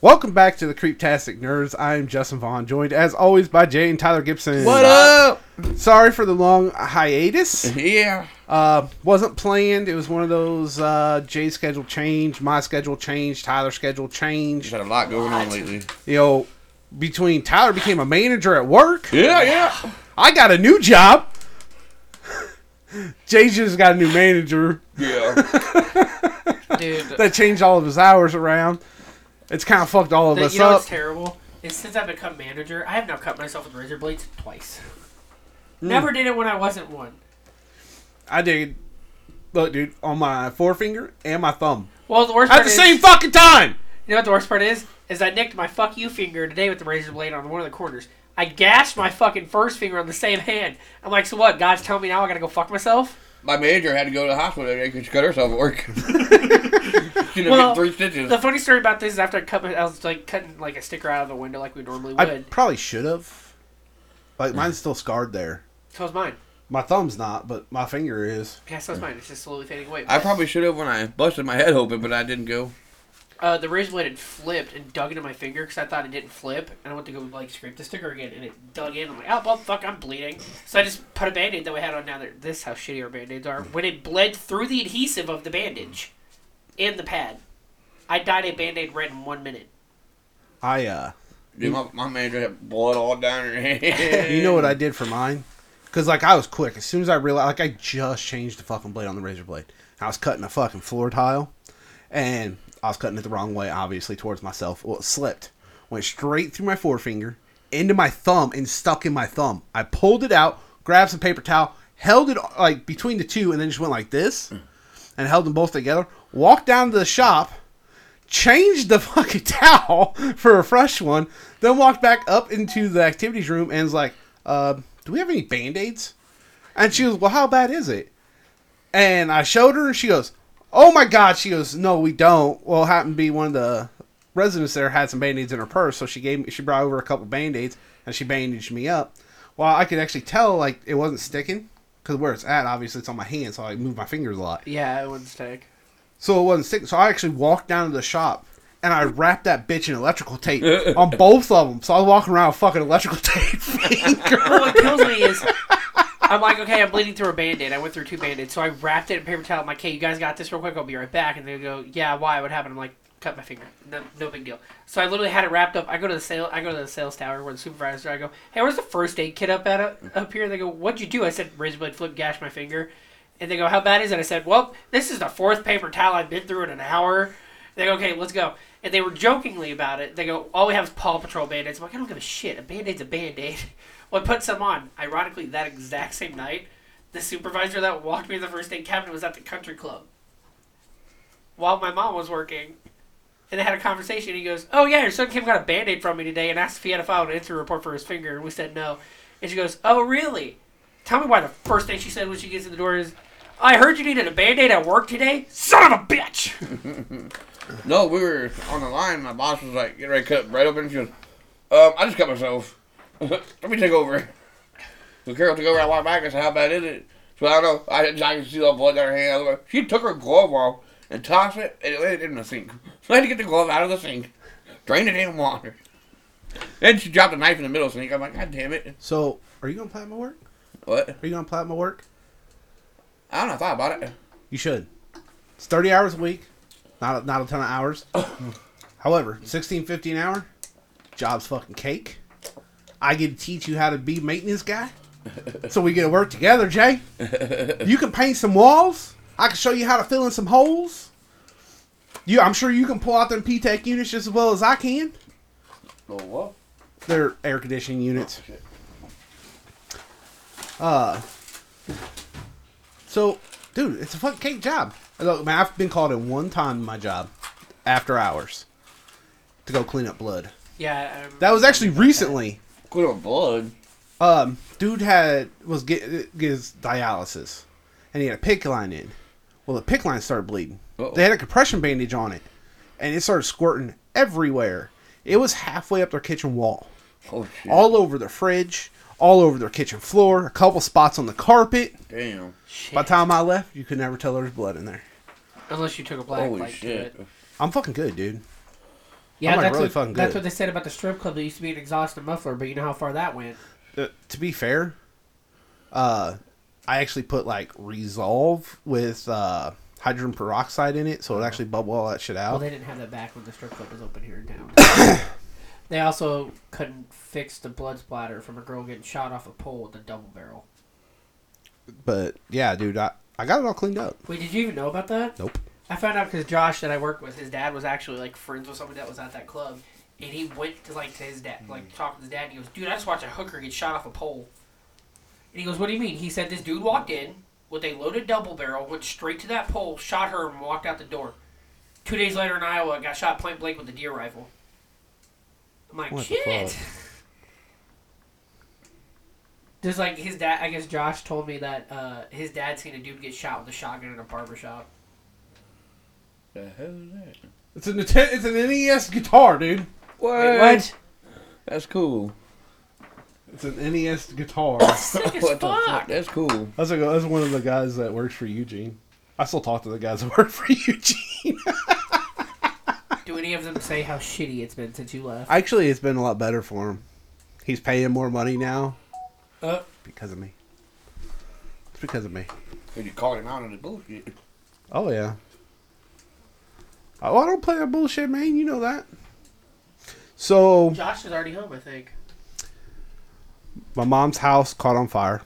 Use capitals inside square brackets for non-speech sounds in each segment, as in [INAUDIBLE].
Welcome back to the Creeptastic Nerds. I am Justin Vaughn, joined as always by Jay and Tyler Gibson. What up? Sorry for the long hiatus. Yeah. Uh, wasn't planned. It was one of those uh, Jay's schedule changed, my schedule changed, Tyler's schedule Just changed. had a lot going on lately. You know, between Tyler became a manager at work, Yeah, yeah. I got a new job. [LAUGHS] Jay just got a new manager Yeah. [LAUGHS] Dude, that changed all of his hours around. It's kind of fucked all of the, us you know up. what's terrible? Is since I've become manager, I have now cut myself with razor blades twice. Hmm. Never did it when I wasn't one. I did. Look, dude, on my forefinger and my thumb Well, the worst at the is, same fucking time. you know what the worst part is? Is I nicked my fuck you finger today with the razor blade on one of the corners. I gashed my fucking first finger on the same hand. I'm like, so what? God's telling me now I gotta go fuck myself? My manager had to go to the hospital today because she cut herself at work. [LAUGHS] [LAUGHS] she done Well, get three stitches. The funny story about this is after I cut my, I was like cutting like a sticker out of the window like we normally would. I probably should have. Like mine's still scarred there. So is mine. My thumb's not, but my finger is. Yeah, so is mine. It's just slowly fading away. I probably should have when I busted my head open, but I didn't go. Uh, the razor blade had flipped and dug into my finger because I thought it didn't flip, and I went to go like scrape the sticker again, and it dug in. I'm like, oh well, fuck, I'm bleeding. So I just put a band-aid that we had on Now there. This is how shitty our band-aids are. When it bled through the adhesive of the bandage and the pad, I dyed a band-aid red in one minute. I uh, Dude, my, my manager had blood all down her [LAUGHS] head. you know what I did for mine? Cause like I was quick. As soon as I realized, like I just changed the fucking blade on the razor blade. I was cutting a fucking floor tile, and I was cutting it the wrong way, obviously towards myself. Well, it slipped, went straight through my forefinger into my thumb and stuck in my thumb. I pulled it out, grabbed some paper towel, held it like between the two, and then just went like this, and held them both together. Walked down to the shop, changed the [LAUGHS] fucking towel for a fresh one, then walked back up into the activities room and was like, uh, do we have any band-aids? And she goes, well, how bad is it? And I showed her and she goes, oh my God. She goes, no, we don't. Well, it happened to be one of the residents there had some band-aids in her purse. So she gave me, she brought over a couple band-aids and she bandaged me up. Well, I could actually tell like it wasn't sticking because where it's at, obviously it's on my hand. So I move my fingers a lot. Yeah, it wouldn't stick. So it wasn't sticking. So I actually walked down to the shop and I wrapped that bitch in electrical tape [LAUGHS] on both of them. So I was walking around with fucking electrical [LAUGHS] tape finger. Well, what kills me is I'm like, okay, I'm bleeding through a band-aid. I went through two band-aids, so I wrapped it in paper towel. I'm like, hey, you guys got this real quick? I'll be right back. And they go, yeah, why? What happened? I'm like, cut my finger. No, no big deal. So I literally had it wrapped up. I go to the sale. I go to the sales tower where the supervisor. I go, hey, where's the first aid kit up at uh, up here? They go, what'd you do? I said, razor blade flip, gash my finger. And they go, how bad is it? I said, well, this is the fourth paper towel I've been through in an hour. They go, okay, let's go. And they were jokingly about it. They go, all we have is Paw Patrol band-aids. I'm like, I don't give a shit. A band-aid's a band-aid. Well, I put some on. Ironically, that exact same night, the supervisor that walked me to the first aid cabinet was at the country club while my mom was working. And they had a conversation. He goes, Oh, yeah, your son Kim got a band aid from me today and asked if he had to file an incident report for his finger. And we said no. And she goes, Oh, really? Tell me why the first thing she said when she gets in the door is, I heard you needed a band aid at work today? Son of a bitch! [LAUGHS] No, we were on the line. My boss was like, "Get ready cut right open. She goes, um, I just cut myself. [LAUGHS] Let me take over. So Carol took over. I walked back and said, how bad is it? So I don't know. I, I can see all blood down her hand. Like, She took her glove off and tossed it and it went in the sink. So I had to get the glove out of the sink, drain the damn water. Then she dropped a knife in the middle of the sink. I'm like, God damn it. So are you gonna play my work? What? Are you gonna play my work? I don't know. If I thought about it. You should. It's thirty hours a week. Not a, not a ton of hours. [LAUGHS] However, sixteen fifty an hour. Job's fucking cake. I get to teach you how to be maintenance guy. So we get to work together, Jay. You can paint some walls. I can show you how to fill in some holes. You, I'm sure you can pull out them PTAC units just as well as I can. Oh, what? They're air conditioning units. Uh, so, dude, it's a fucking cake job. Look, man, I've been called in one time in my job after hours to go clean up blood. Yeah. That was actually recently. Clean up blood. Um, dude had was get, get his dialysis, and he had a PICC line in. Well, the PICC line started bleeding. Uh-oh. They had a compression bandage on it, and it started squirting everywhere. It was halfway up their kitchen wall. Oh, shit. all over their fridge, all over their kitchen floor, a couple spots on the carpet. Damn. Shit. By the time I left, you could never tell there was blood in there. Unless you took a black Holy light to it. I'm fucking good, dude. Yeah, that's really what, that's what they said about the strip club. That used to be an exhaust and muffler, but you know how far that went. Uh, to be fair, uh, I actually put like Resolve with uh, hydrogen peroxide in it, so it actually bubble all that shit out. Well, they didn't have that back when the strip club was open here in town. [COUGHS] they also couldn't fix the blood splatter from a girl getting shot off a pole with a double barrel. But yeah, dude, I, I got it all cleaned up. Wait, did you even know about that? Nope. I found out because Josh that I worked with, his dad was actually like friends with somebody that was at that club, and he went to like to his dad, like talk to his dad. And he goes, "Dude, I just watched a hooker get shot off a pole." And he goes, "What do you mean?" He said, "This dude walked in with a loaded double barrel, went straight to that pole, shot her, and walked out the door." Two days later in Iowa, got shot point blank with a deer rifle. I'm like, What the shit. fuck? [LAUGHS] Just like his dad, I guess Josh told me that uh, his dad seen a dude get shot with a shotgun in a barber shop. The hell is that? It's an it's an NES guitar, dude. What? That's cool. It's an NES guitar. [LAUGHS] Sick as what the fuck. fuck? That's cool. That's like that's one of the guys that works for Eugene. I still talk to the guys that [LAUGHS] work for Eugene. [LAUGHS] Do any of them say how shitty it's been since you left? Actually, it's been a lot better for him. He's paying more money now Uh, because of me. It's because of me. Cause you called him out on his bullshit. Oh yeah. Oh, I don't play that bullshit, man. You know that. So Josh is already home, I think. my mom's house caught on fire.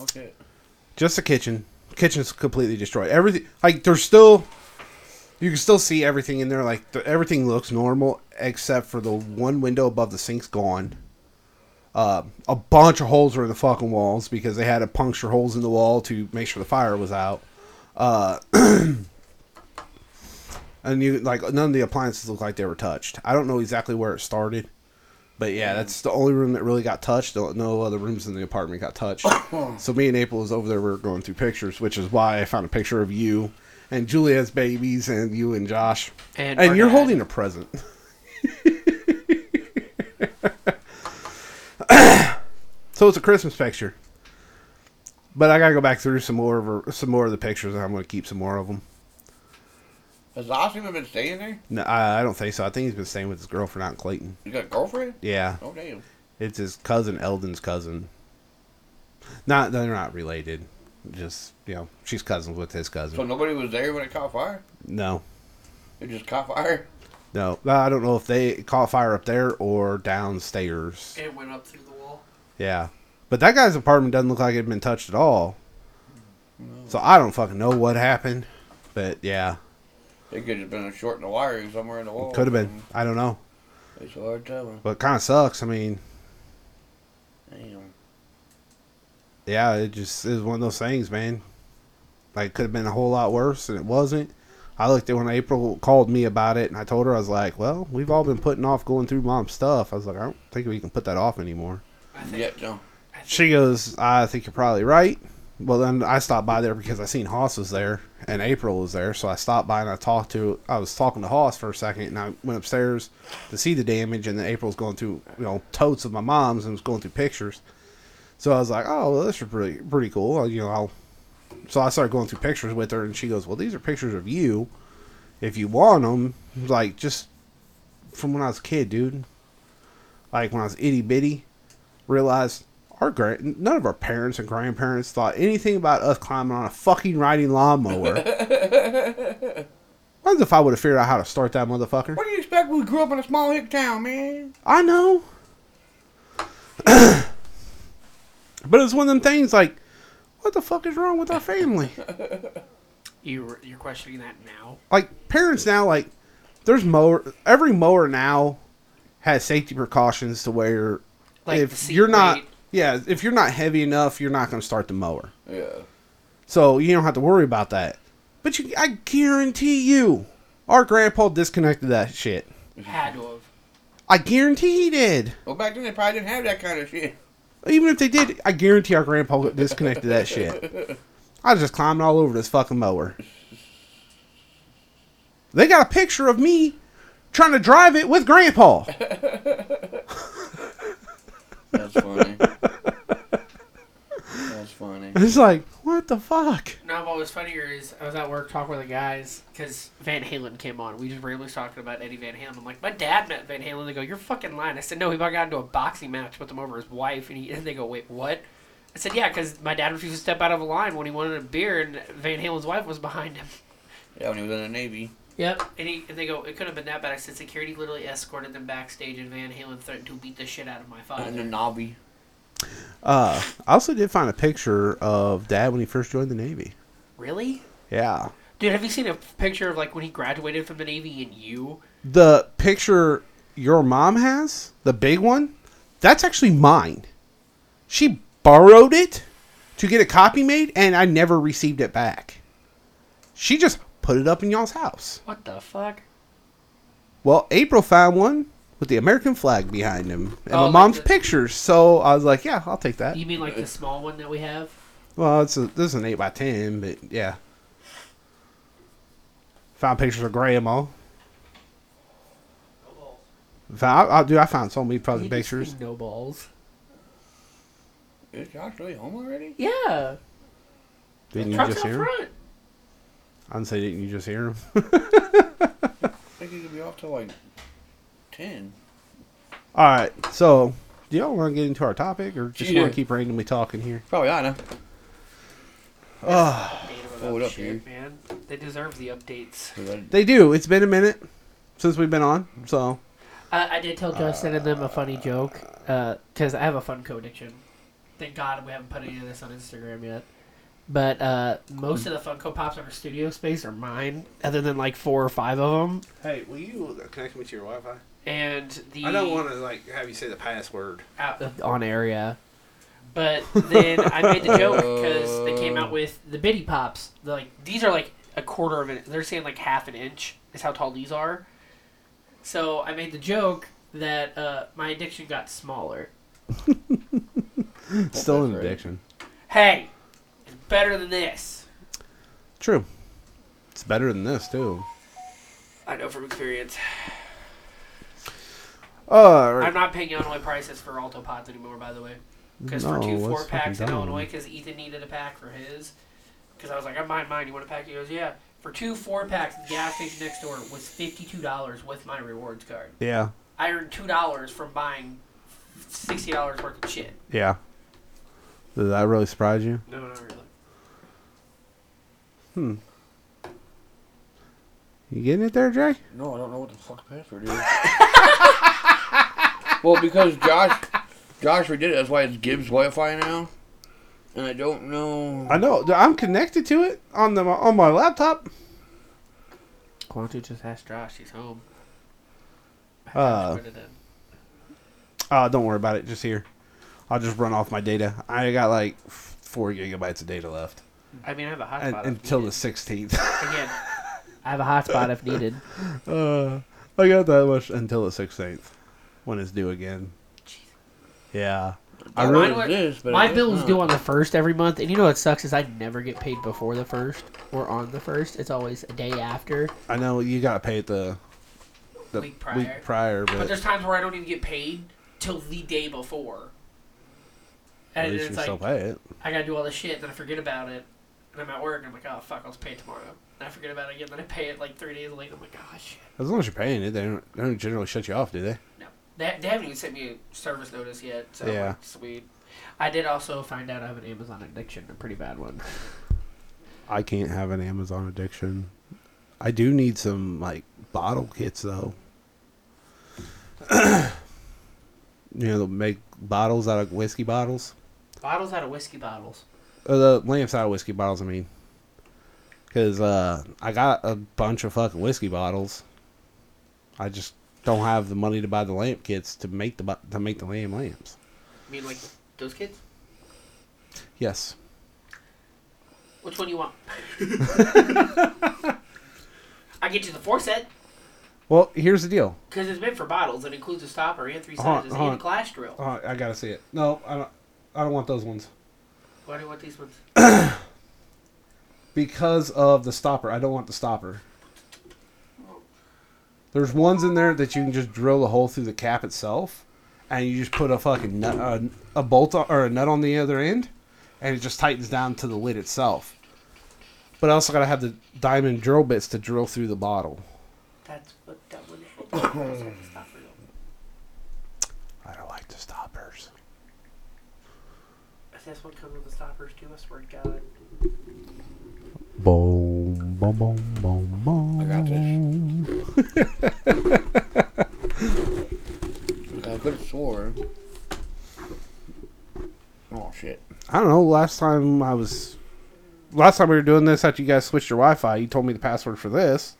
Okay. Just the kitchen. Kitchen's completely destroyed. Everything like there's still you can still see everything in there. Like the, everything looks normal except for the one window above the sink's gone. Uh, a bunch of holes were in the fucking walls because they had to puncture holes in the wall to make sure the fire was out. Uh, [CLEARS THROAT] and you like none of the appliances look like they were touched. I don't know exactly where it started, but yeah, mm. that's the only room that really got touched. No other rooms in the apartment got touched. [COUGHS] so me and April was over there. We were going through pictures, which is why I found a picture of you and Julia's babies and you and Josh, And, and you're dad. holding a present. [LAUGHS] so it's a Christmas picture. But I gotta go back through some more of her, some more of the pictures, and I'm gonna keep some more of them. Has Austin been staying there? No, I, I don't think so. I think he's been staying with his girlfriend out in Clayton. You got a girlfriend? Yeah, Oh damn. it's his cousin Eldon's cousin. Not they're not related. Just you know, she's cousins with his cousin. So nobody was there when it caught fire? No, It just caught fire? no, I don't know if they caught fire up there or downstairs. It went up through the wall. Yeah, but that guy's apartment doesn't look like it had been touched at all. So I don't fucking know what happened, but yeah, It could have been a short in the wiring somewhere in the wall. could have been. I don't know, It's hard telling. but kind of sucks. I mean, Damn. yeah, it just is one of those things, man. Like, it could have been a whole lot worse, and it wasn't. I looked at when April called me about it, and I told her I was like, "Well, we've all been putting off going through mom's stuff." I was like, "I don't think we can put that off anymore." I think. Yeah, no. She goes, "I think you're probably right." Well, then I stopped by there because I seen Hoss was there and April was there, so I stopped by and I talked to. I was talking to Hoss for a second, and I went upstairs to see the damage, and then April's going through, you know, totes of my mom's and was going through pictures. So I was like, "Oh, well, this is pretty pretty cool." You know, I'll. So I started going through pictures with her, and she goes, "Well, these are pictures of you. If you want them, like just from when I was a kid, dude. Like when I was itty bitty, realized our grand none of our parents and grandparents thought anything about us climbing on a fucking riding lawnmower. [LAUGHS] What if I would have figured out how to start that motherfucker? What do you expect? We grew up in a small hick town, man. I know. [CLEARS THROAT] but it's one of them things like, what the fuck is wrong with our family? [LAUGHS] You you're questioning that now. like parents now, like there's mower. Every mower now has safety precautions to where Like the if seat you're not, weight. Yeah, if you're not heavy enough, you're not going to start the mower. Yeah. So you don't have to worry about that. But you, I guarantee you, our grandpa disconnected that shit. Had to have. I guarantee he did. Well, back then they probably didn't have that kind of shit. Even if they did, I guarantee our grandpa disconnected that shit. I was just climbing all over this fucking mower. They got a picture of me trying to drive it with grandpa. [LAUGHS] That's funny. That's funny. It's like, what what the fuck? No, what was funnier is I was at work talking with the guys because Van Halen came on. We just randomly talking about Eddie Van Halen. I'm like, my dad met Van Halen. They go, you're fucking lying. I said, no, he got into a boxing match with him over his wife. And, he, and they go, wait, what? I said, yeah, because my dad refused to step out of a line when he wanted a beer and Van Halen's wife was behind him. Yeah, when he was in the Navy. Yep. And, he, and they go, it couldn't have been that bad. I said, security literally escorted them backstage and Van Halen threatened to beat the shit out of my father. In the Navy. Uh, I also did find a picture of Dad when he first joined the Navy. Really? Yeah. Dude, have you seen a picture of like when he graduated from the Navy and you? The picture your mom has, the big one, that's actually mine. She borrowed it to get a copy made, and I never received it back. She just put it up in y'all's house. What the fuck? Well, April found one with the American flag behind him and Oh, my like mom's the- pictures. So I was like, yeah, I'll take that. You mean like the small one that we have? Well, it's a, this is an eight by ten, but yeah. Found pictures of grandma. Found, I, I, dude, I found so many fucking You just pictures. say No balls. Is Josh really home already? Yeah. Didn't you Truck's just out hear him? front. I didn't say, didn't you just hear him? [LAUGHS] I think he could be off till like 10. All right, so do y'all want to get into our topic, or just Yeah. want to keep randomly talking here? Probably, I know. Oh, Update them Pull it about up shit, here. man. They deserve the updates. they do. It's been a minute since we've been on, so I, I did tell Justin and them a funny joke because I have a Funko addiction. Thank God we haven't put any of this on Instagram yet. But uh, most of the Funko Pops in our studio space are mine, other than like four or five of them. hey, will you connect me to your Wi-Fi? And the I don't want to like have you say the password. out on area. But then I made the joke because they came out with the Bitty Pops. They're like these are like a quarter of an. They're saying like half an inch is how tall these are. So I made the joke that uh, my addiction got smaller. [LAUGHS] Still an addiction. Hey, it's better than this. True. It's better than this too. I know from experience. Uh, I'm not paying Illinois prices for Alto Pods anymore, by the way. Because for two that's four fucking packs in dumb. Illinois, because Ethan needed a pack for his. Because I was like, I'm buying mine. You want a pack? He goes, Yeah. For two four packs, the gas station next door was fifty two dollars with my rewards card. yeah, I earned two dollars from buying sixty dollars worth of shit. yeah. Did that really surprise you? No, not really. Hmm. You getting it there, Jay? No, I don't know what the fuck the password is. Well, because Josh, Josh redid it. That's why it's Gibbs Wi-Fi now. And I don't know. I know. I'm connected to it on the on my laptop. Why don't you just ask Josh? He's home. Uh, Put. Uh, don't worry about it. Just here. I'll just run off my data. I got like four gigabytes of data left I mean, I have a hotspot. if until the 16th. Again, [LAUGHS] I have a hotspot if needed. uh, I got that much until the 16th when it's due again. Yeah. I I really- know what it is, but My I bill is due on the first every month, and you know what sucks is I never get paid before the first or on the first. It's always a day after. I know you got paid the, the Week prior. week prior, But but there's times where I don't even get paid till the day before. at And least it's you like still pay it. I gotta do all this shit, then I forget about it, and I'm at work, and I'm like, oh fuck, I'll just pay it tomorrow. And I forget about it again, then I pay it like three days later. I'm like, oh shit. As long as you're paying it, they don't, they don't generally shut you off, do they? They, they haven't even sent me a service notice yet. So Yeah. like, sweet. I did also find out I have an Amazon addiction, a pretty bad one. I can't have an Amazon addiction. I do need some like bottle kits though. [CLEARS THROAT] you know, they'll make bottles out of whiskey bottles. Bottles out of whiskey bottles. Uh, the lamps out of whiskey bottles. I mean, because uh, I got a bunch of fucking whiskey bottles. I just don't have the money to buy the lamp kits to make the to make the lamp lamps. I mean, like those kids. Yes. Which one you want? [LAUGHS] I get you the four set Well, here's the deal. because it's meant for bottles. It includes a stopper and three Hold on, sizes hold and on. a clash drill. Oh, I gotta see it. No, I don't. I don't want those ones. Why do you want these ones? [COUGHS] because of the stopper. I don't want the stopper. There's ones in there that you can just drill a hole through the cap itself, and you just put a fucking nut, uh, a bolt on, or a nut on the other end, and it just tightens down to the lid itself. But I also gotta have the diamond drill bits to drill through the bottle. That's what that one is. [COUGHS] I don't like the stoppers. If this one comes with the stoppers too, I swear to God. Boom, boom, boom, boom, boom. I got this. I could have swore. Oh shit. I don't know. Last time I was, last time we were doing this after you guys switched your Wi-Fi, you told me the password for this,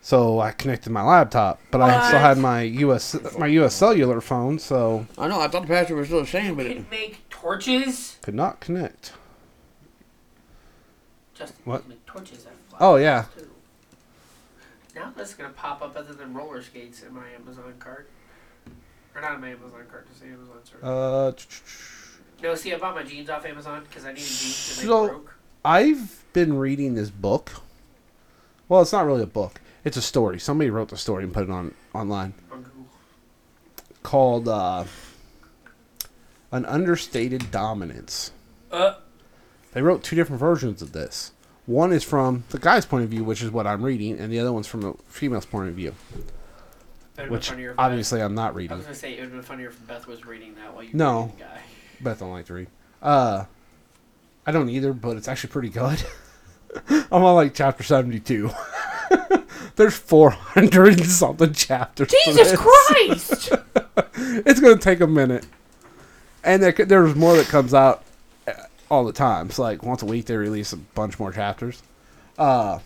so I connected my laptop. But I still had my US my US cellular phone, so I know. I thought the password was still the same, but You it, can make torches. could not connect. Justin, What? torches that fly. Oh, yeah. too. Now this is gonna pop up other than roller skates in my Amazon cart. Or not in my Amazon cart, just the Amazon store. Uh, no, see, I bought my jeans off Amazon because I needed jeans and they So- broke. I've been reading this book. Well, it's not really a book. It's a story. Somebody wrote the story and put it on online On Google. called uh, "An Understated Dominance." Uh, They wrote two different versions of this. One is from the guy's point of view, which is what I'm reading, and the other one's from the female's point of view, It'd which funnier if obviously I'm not reading. I was gonna say it would have been funnier if Beth was reading that while you No. were reading the guy. [LAUGHS] Beth don't like to read. Uh, I don't either, but it's actually pretty good. [LAUGHS] I'm on like chapter 72. [LAUGHS] There's 400 and something chapters. to Jesus this. Christ! it's gonna take a minute, and there, there's more that comes out all the time. It's like once a week they release a bunch more chapters. Uh,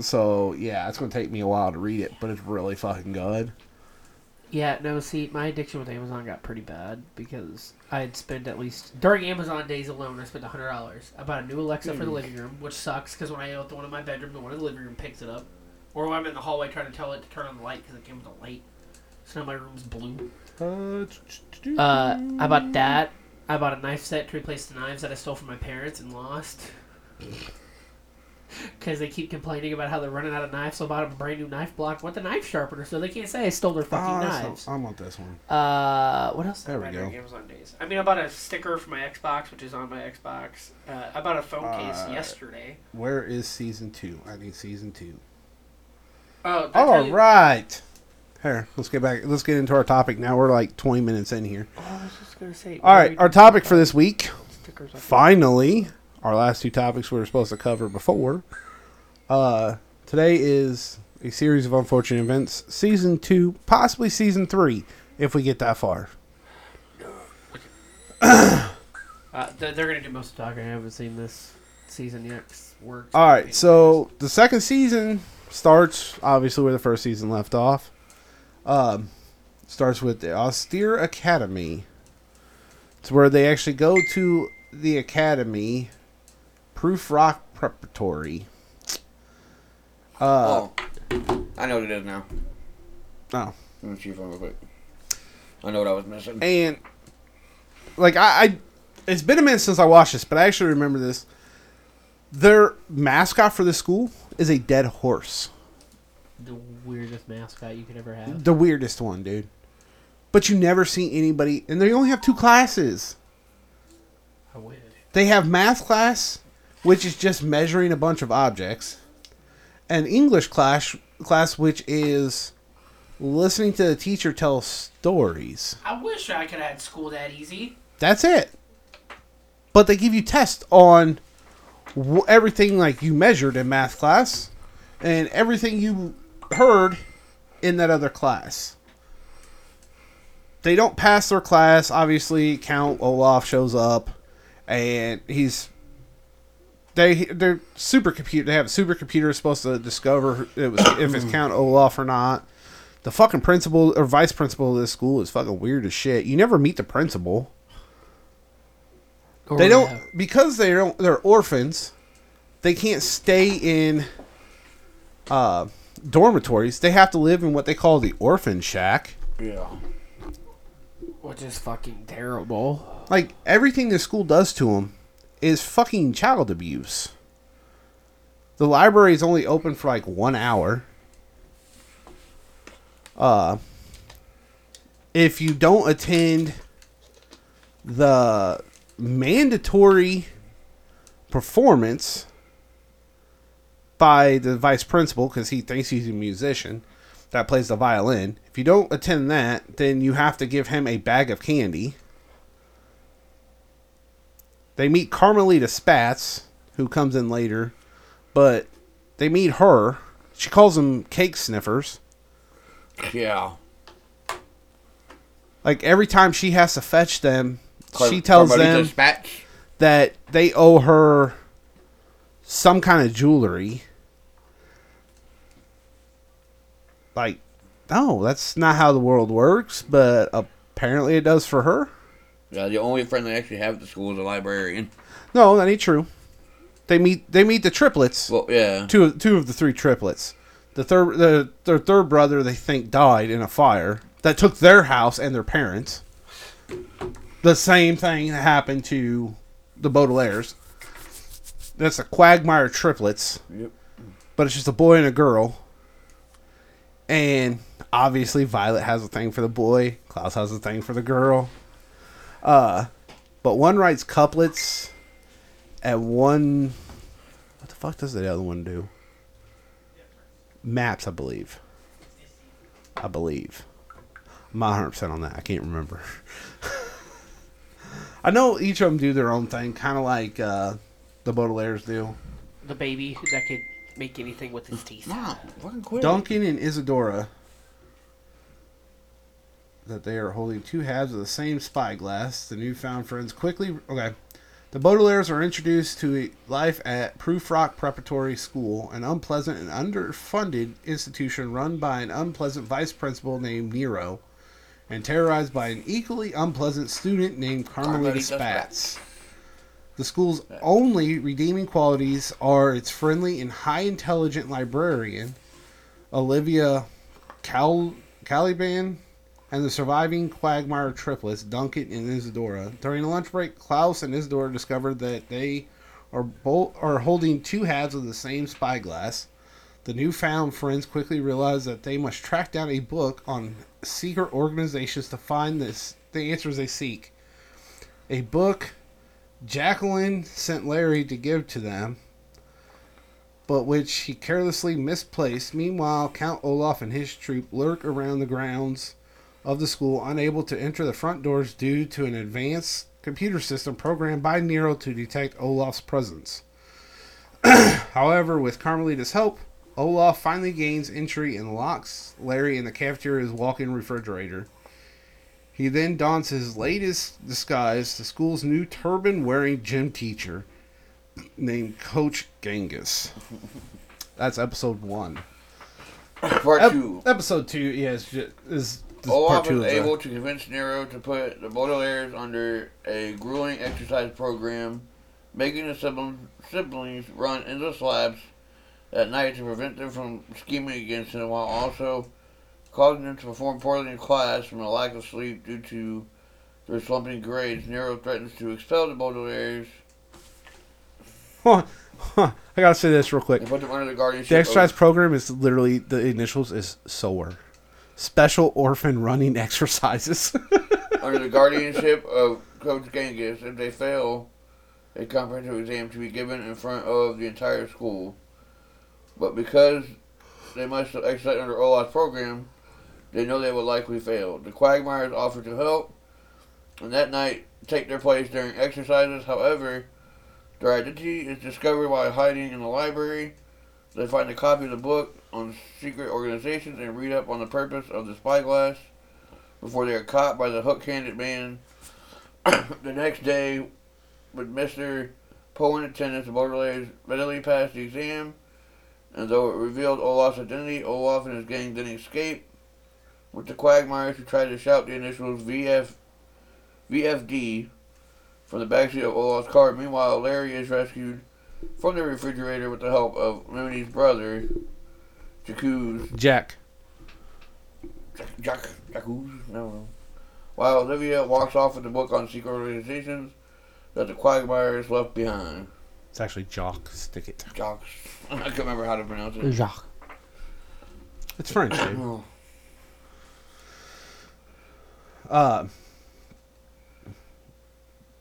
so yeah, it's gonna take me a while to read it, but it's really fucking good. yeah, no, see, my addiction with Amazon got pretty bad because I had spent at least during Amazon days alone, I spent hundred dollars. I bought a new Alexa for the living room, which sucks because when I open the one in my bedroom, the one in the living room picks it up, or when I'm in the hallway trying to tell it to turn on the light because it came with a light. So now my room's blue. Uh, Uh, I bought that. I bought a knife set to replace the knives that I stole from my parents and lost. Because they keep complaining about how they're running out of knives, so I bought a brand new knife block with a knife sharpener, so they can't say I stole their fucking Oh, that's knives. not- I want this one. Uh, what else? did I There we buy go. Amazon days. I mean, I bought a sticker for my Xbox, which is on my Xbox. Uh, I bought a phone case Uh, yesterday. Where is season two? I need season two. Oh, did I tell All you- right. Here, let's get back. Let's get into our topic now. We're like 20 minutes in here. Oh, I was just gonna say. All right, our topic for this week. Stickers. I. Finally, our last two topics we were supposed to cover before. Uh, today is a series of unfortunate events, season two, possibly season three, if we get that far. [COUGHS] Uh, they're, they're gonna do most of the talking. I haven't seen this season yet. Works. All right, so the second season starts obviously where the first season left off. Um, starts with the Austere Academy. It's where they actually go to the academy, Prufrock Preparatory. Uh, oh, I know what it is now. oh. Let me see your phone real quick. I know what I was missing. and like I, I, it's been a minute since I watched this, but I actually remember this. Their mascot for the school is a dead horse. The weirdest mascot you could ever have. The weirdest one, dude. But you never see anybody, and they only have two classes. I wish. They have math class, which is just measuring a bunch of objects, and English class, class which is listening to the teacher tell stories. I wish I could have had school that easy. That's it. But they give you tests on everything like you measured in math class and everything you heard in that other class. They don't pass their class. Obviously, Count Olaf shows up, and he's they they're supercomputer. They have a supercomputer supposed to discover it was if it's [COUGHS] Count Olaf or not. The fucking principal or vice principal of this school is fucking weird as shit. You never meet the principal. They don't because they don't. They're orphans. They can't stay in uh, dormitories. They have to live in what they call the orphan shack. Yeah. Which is fucking terrible. Like everything the school does to them is fucking child abuse. The library is only open for like one hour. Uh, if you don't attend the mandatory performance by the vice principal because he thinks he's a musician that plays the violin. If you don't attend that, then you have to give him a bag of candy. They meet Carmelita Spatz, who comes in later, but they meet her. She calls them cake sniffers. Yeah. Like every time she has to fetch them, Car- she tells Carmelita them Spatz. that they owe her some kind of jewelry. Like, no, that's not how the world works, but apparently it does for her. Yeah, the only friend they actually have at the school is a librarian. No, that ain't true. They meet they meet the triplets. Well, yeah. two of two of the three triplets. The third the their third brother they think died in a fire that took their house and their parents. The same thing that happened to the Baudelaires. That's the Quagmire triplets, Yep. but it's just a boy and a girl. And obviously Violet has a thing for the boy, Klaus has a thing for the girl. Uh but one writes couplets and one what the fuck does the other one do? Maps, I believe. I believe. Not 100% on that. I can't remember. [LAUGHS] I know each of them do their own thing, kind of like uh, the Baudelaires do. The baby that could make anything with his teeth. Mom, fucking quit. Duncan and Isadora, that they are holding two halves of the same spyglass. The newfound friends quickly. Okay. The Baudelaires are introduced to life at Prufrock Preparatory School, an unpleasant and underfunded institution run by an unpleasant vice principal named Nero, and terrorized by an equally unpleasant student named Carmelita Carmelita Spatz. The school's only redeeming qualities are its friendly and high intelligent librarian, Olivia Cal- Caliban, and the surviving Quagmire triplets, Duncan and Isadora. During a lunch break, Klaus and Isadora discovered that they are both are holding two halves of the same spyglass. The newfound friends quickly realize that they must track down a book on secret organizations to find this the answers they seek. A book Jacqueline sent Larry to give to them, but which he carelessly misplaced. Meanwhile, Count Olaf and his troop lurk around the grounds of the school, unable to enter the front doors due to an advanced computer system programmed by Nero to detect Olaf's presence. [CLEARS THROAT] However, with Carmelita's help, Olaf finally gains entry and locks Larry in the cafeteria's walk-in refrigerator. He then dons his latest disguise, the school's new turban-wearing gym teacher, named Coach Genghis. [LAUGHS] That's episode one. Part Ep- two. episode two, yeah, is, ju- is, is part two was of the- able to convince Nero to put the Baudelaires under a grueling exercise program, making the siblings, siblings run endless laps at night to prevent them from scheming against him, while also causing them to perform poorly in class from a lack of sleep due to their slumping grades. Nero threatens to expel the Baudelaires Huh, huh. I gotta say this real quick. put them under the guardianship The exercise program is literally the initials is SOAR, Special Orphan Running [LAUGHS] Exercises. [LAUGHS] under the guardianship of Coach Genghis. If they fail a comprehensive exam to be given in front of the entire school. But because they must exercise under Olaf's program, they know they will likely fail. The Quagmires offer to help, and that night take their place during exercises. However, their identity is discovered while hiding in the library. They find a copy of the book on secret organizations and read up on the purpose of the spyglass before they are caught by the hook-handed man. [COUGHS] the next day, with Mr. Poe in attendance, the Baudelaires readily passed the exam, and though it revealed Olaf's identity, Olaf and his gang then escape with the Quagmires who tried to shout the initials VF, VFD from the backseat of Olaf's car. Meanwhile, Larry is rescued from the refrigerator with the help of Lemony's brother, Jacuz. Jack. Jack, Jacuz? No, no. While Olivia walks off with the book on secret organizations that the Quagmires left behind. It's actually Jock. Stick it. Jocks. [LAUGHS] I can't remember how to pronounce it. Jacques. It's French, dude. Oh. Uh,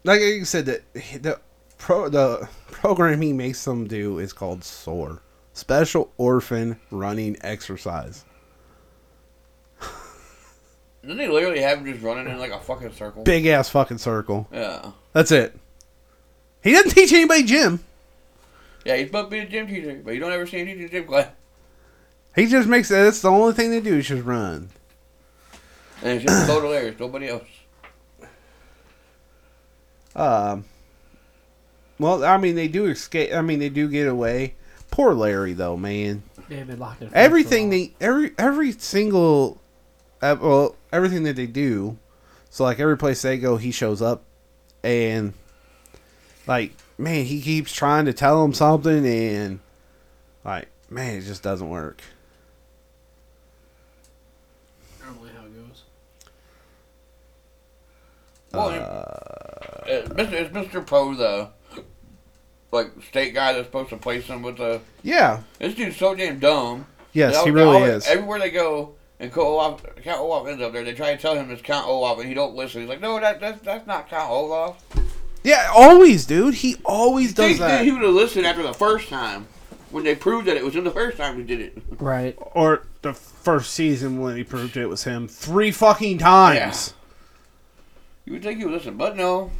like you said, the the pro the program he makes them do is called SOAR, Special Orphan Running Exercise. Didn't they literally have him just running in like a fucking circle? Big ass fucking circle. Yeah. That's it. He doesn't teach anybody gym. Yeah, he's supposed to be a gym teacher, but you don't ever see him teaching gym class. He just makes that's the only thing they do is just run. And it's just Baudelaire, nobody else. Um. Well, I mean, they do escape. I mean, they do get away. Poor Larry, though, man. They've been locked in. Everything they every every single, uh, well, everything that they do. So like every place they go, he shows up, and like man, he keeps trying to tell them something, and like man, it just doesn't work. Normally how it goes. Well, Uh, it's Mr. It's Poe, the like state guy that's supposed to place him with the. yeah, This dude's so damn dumb. yes, They he really they is. Everywhere they go, and Count Olaf, Count Olaf ends up there. They try to tell him it's Count Olaf, and he don't listen. He's like, "No, that that's, that's not Count Olaf." Yeah, always, dude. He always does Think that that. he would have listened after the first time when they proved that it was him the first time he did it. Right. or the first season when he proved it was him three fucking times. You would think he would listen, but no.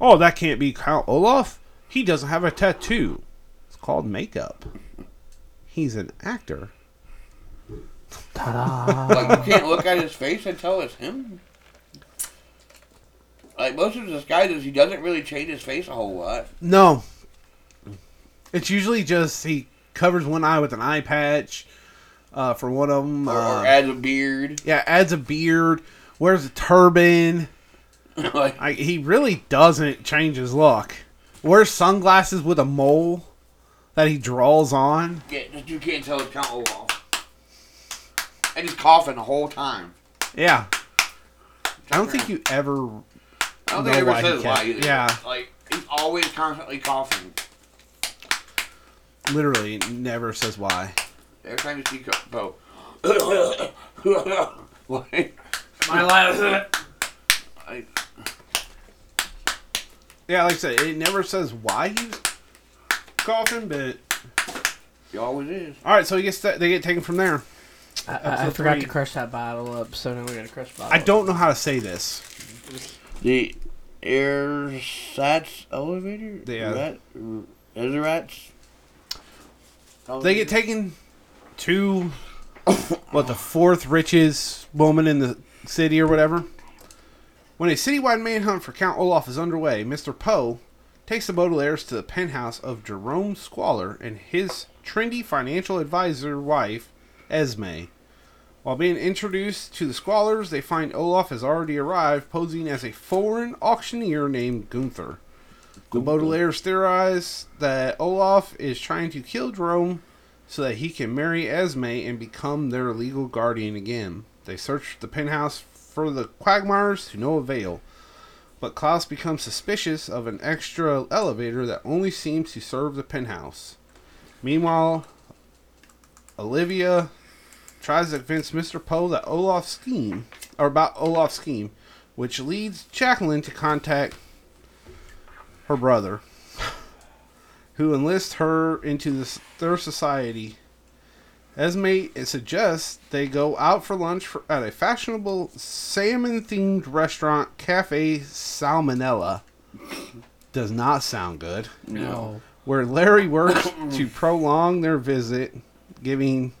Oh, that can't be Count Olaf. He doesn't have a tattoo. It's called makeup. He's an actor. Ta-da. Like you can't look at his face and tell it's him. Like most of his disguises, he doesn't really change his face a whole lot. No. It's usually just he covers one eye with an eye patch. Uh, for one of them, Or, uh, or adds a beard. yeah, adds a beard, wears a turban. [LAUGHS] like I, he really doesn't change his look. Wears sunglasses with a mole that he draws on. Yeah, you can't tell it's Count Olaf. And he's coughing the whole time. Yeah, I don't think you ever I don't know think he ever why he says why either. yeah. Like he's always constantly coughing. literally never says why. Every time you see Co- Poe. [LAUGHS] like, My life. I, Yeah, like I said, it never says why he's coughing, but he always is. all right. So he gets that they get taken from there. I, I, I forgot three. to crush that bottle up, so now we gotta crush the bottle. I don't know how to say this. The ersatz elevator? Yeah. Rat, Ezerats? They get taken to what the fourth richest woman in the city or whatever. When a citywide manhunt for Count Olaf is underway, Mr. Poe takes the Baudelaires to the penthouse of Jerome Squalor and his trendy financial advisor wife, Esme. While being introduced to the Squalors, they find Olaf has already arrived, posing as a foreign auctioneer named Gunther. The Baudelaires theorize that Olaf is trying to kill Jerome so that he can marry Esme and become their legal guardian again. They search the penthouse for the Quagmires to no avail, but Klaus becomes suspicious of an extra elevator that only seems to serve the penthouse. Meanwhile, Olivia tries to convince Mr. Poe that Olaf's scheme, or about Olaf's scheme, which leads Jacqueline to contact her brother, who enlists her into this, their society. Esme suggests they go out for lunch for, at a fashionable salmon-themed restaurant, Cafe Salmonella. Does not sound good. No. Where Larry works to [COUGHS] prolong their visit, giving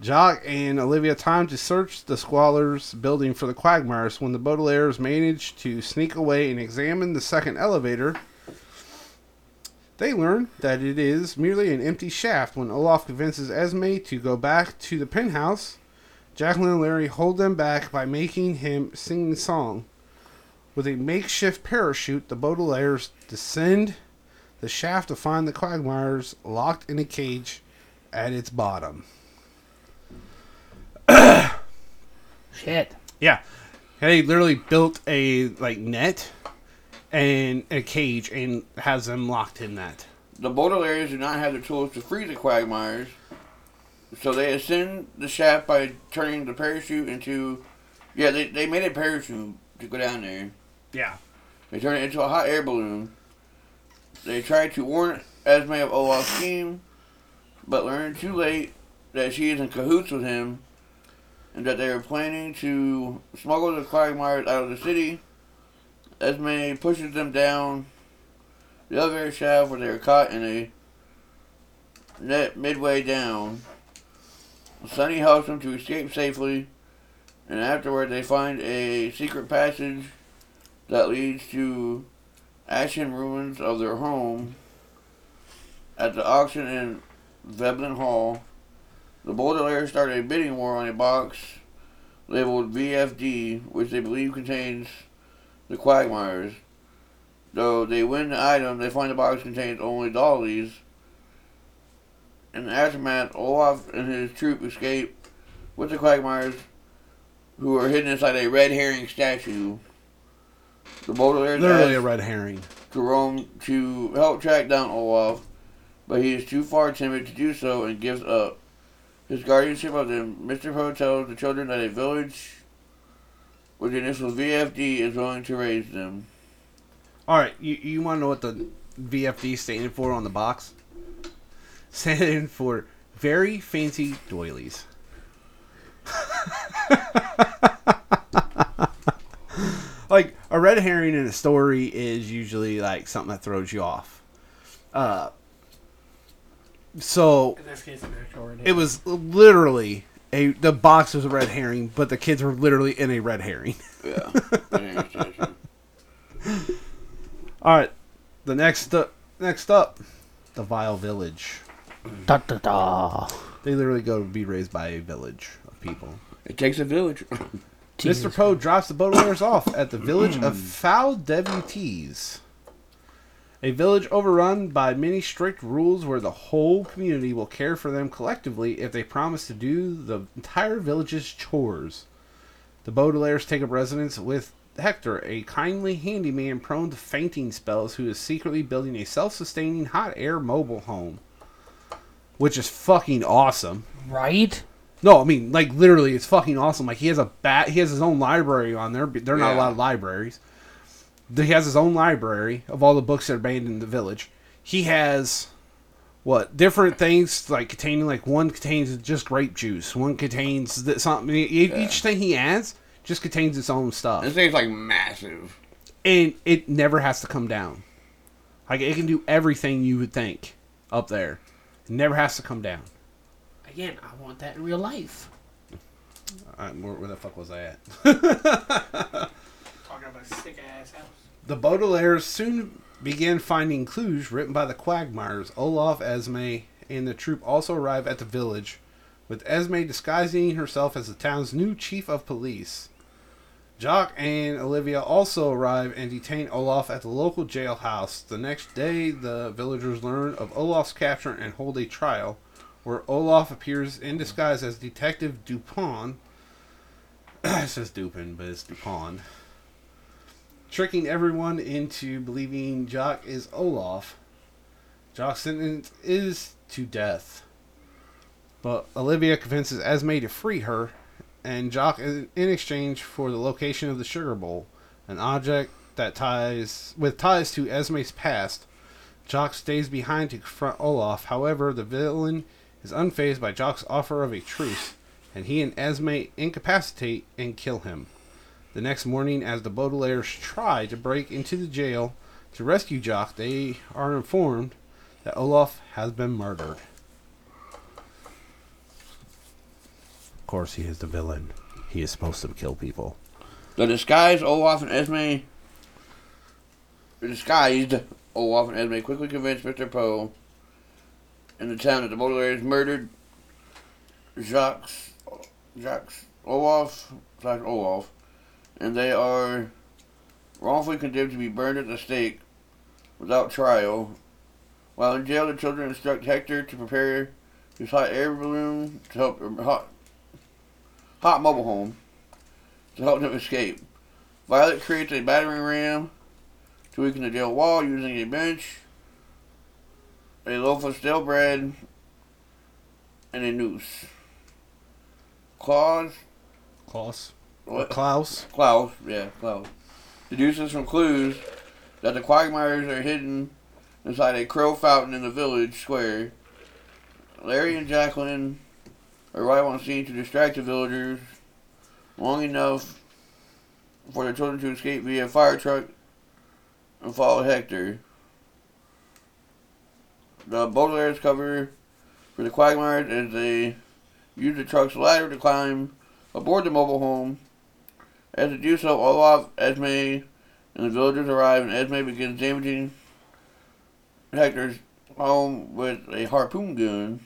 Jock and Olivia time to search the Squalors building for the Quagmires. When the Baudelaires manage to sneak away and examine the second elevator, they learn that it is merely an empty shaft. When Olaf convinces Esme to go back to the penthouse, Jacqueline and Larry hold them back by making him sing the song. With a makeshift parachute, the Baudelaires descend the shaft to find the Quagmires locked in a cage at its bottom. [COUGHS] Shit. Yeah, they literally built a like net and a cage and has them locked in that. The Baudelaires do not have the tools to free the Quagmires, so they ascend the shaft by turning the parachute into. Yeah, they, they made a parachute to go down there. Yeah, They turn it into a hot air balloon. They try to warn Esme of Olaf's scheme, but learn too late that she is in cahoots with him and that they are planning to smuggle the Quagmires out of the city. Esme pushes them down the elevator shaft where they are caught in a net midway down. Sunny helps them to escape safely, and afterward they find a secret passage that leads to ashen ruins of their home. At the auction in Veblen Hall, the Baudelaires start a bidding war on a box labeled VFD, which they believe contains the Quagmires. Though they win the item, they find the box contains only dollies. In the aftermath, Olaf and his troop escape with the Quagmires, who are hidden inside a red herring statue. The Baudelaires Literally a red herring. Jerome to help track down Olaf, but he is too far timid to do so and gives up. His guardianship of the Mr. Poe tells the children that a village with the initials VFD is going to raise them. All right, you, you want to know what the VFD standing for on the box? [LAUGHS] Standing for very fancy doilies. [LAUGHS] like a red herring in a story is usually like something that throws you off. Uh, so In this case, an actual red it was literally a the box was a red herring, but the kids were literally in a red herring. [LAUGHS] Yeah. Red herring statue. All right, the next uh, next up, the Vile Village. Da, da, da. They literally go to be raised by a village of people. it takes a village. [LAUGHS] Mr. Poe drops the Baudelaires off at the village of Fowl Devotees. A village overrun by many strict rules where the whole community will care for them collectively if they promise to do the entire village's chores. The Baudelaires take up residence with Hector, a kindly handyman prone to fainting spells who is secretly building a self sustaining hot air mobile home. Which is fucking awesome. Right? No, I mean like literally, it's fucking awesome. Like he has a bat, he has his own library on there. but They're not a lot of libraries. He has his own library of all the books that are banned in the village. He has what different things like containing like one contains just grape juice, one contains th- something. e- Each thing he adds just contains its own stuff, This thing's like massive. and it never has to come down. Like it can do everything you would think up there. It never has to come down. Again, I want that in real life. Uh, where, where the fuck was I at? [LAUGHS] Talking about a sick ass house. The Baudelaires soon began finding clues written by the Quagmires. Olaf, Esme, and the troop also arrive at the village, with Esme disguising herself as the town's new chief of police. Jock and Olivia also arrive and detain Olaf at the local jailhouse. The next day, the villagers learn of Olaf's capture and hold a trial, where Olaf appears in disguise as Detective Dupont. [CLEARS THROAT] it says Dupin, but it's Dupont tricking everyone into believing Jock is Olaf. Jock's sentence is to death. But Olivia convinces Esme to free her, and Jock in in exchange for the location of the sugar bowl, an object that ties with ties to Esme's past. Jock stays behind to confront Olaf. However, the villain is unfazed by Jock's offer of a truce, and he and Esme incapacitate and kill him. The next morning, as the Baudelaires try to break into the jail to rescue Jock, they are informed that Olaf has been murdered. Of course, he is the villain. He is supposed to kill people. The disguised Olaf and Esme. The disguised Olaf and Esme quickly convince Mr. Poe in the town that the Baudelaires murdered Jacques, Jacques Olaf slash Olaf, and they are wrongfully condemned to be burned at the stake without trial. While in jail, the children instruct Hector to prepare his hot air balloon to help hot hot mobile home to help them escape. Violet creates a battering ram to weaken the jail wall using a bench, a loaf of stale bread, and a noose. Claus, Klaus. What? Klaus. Klaus, yeah, Klaus. Deduces from clues that the Quagmires are hidden inside a crow fountain in the village square. Larry and Jacqueline arrive on scene to distract the villagers long enough for the children to escape via fire truck and follow Hector. The Baudelaires cover for the Quagmires as they use the truck's ladder to climb aboard the mobile home. As they do so, Olaf, Esme, and the villagers arrive, and Esme begins damaging Hector's home with a harpoon gun.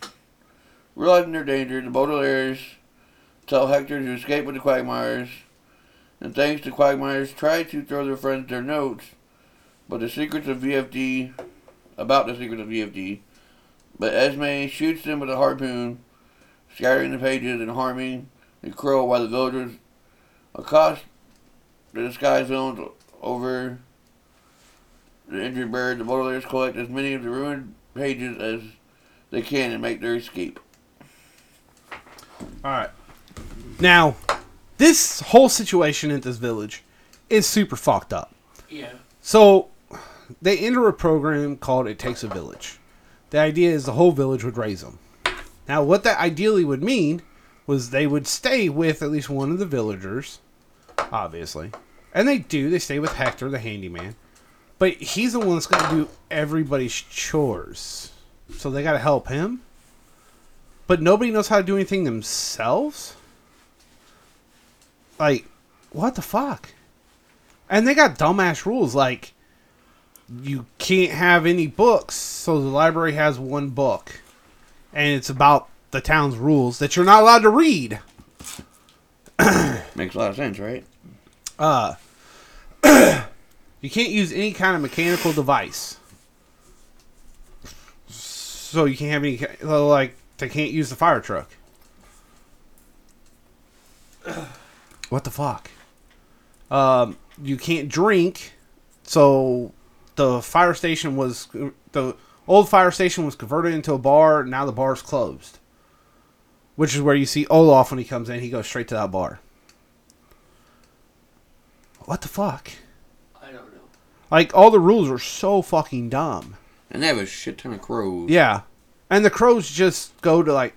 Realizing their danger, the Baudelaires tell Hector to escape with the Quagmires, and thanks to Quagmires, try to throw their friends their notes, but the secrets of VFD, about the secrets of VFD, but Esme shoots them with a harpoon, scattering the pages and harming the crow while the villagers accost the sky zones over the injured bird. The Baudelaires collect as many of the ruined pages as they can and make their escape. All right. Now, this whole situation at this village is super fucked up. Yeah. So, they enter a program called It Takes a Village. The idea is the whole village would raise them. Now, what that ideally would mean was they would stay with at least one of the villagers, obviously. And they do. They stay with Hector, the handyman. But he's the one that's going to do everybody's chores. So they got to help him. But nobody knows how to do anything themselves? Like, what the fuck? And they got dumbass rules like you can't have any books, so the library has one book. And it's about the town's rules that you're not allowed to read. [CLEARS THROAT] Makes a lot of sense, right? Uh [CLEARS THROAT] you can't use any kind of mechanical device. So you can't have any like they can't use the fire truck. [CLEARS THROAT] What the fuck? Um, you can't drink. So the fire station was the old fire station was converted into a bar. Now the bar's closed. Which is where you see Olaf when he comes in. He goes straight to that bar. What the fuck? I don't know. Like all the rules are so fucking dumb. And they have a shit ton of crows. Yeah, and the crows just go to like.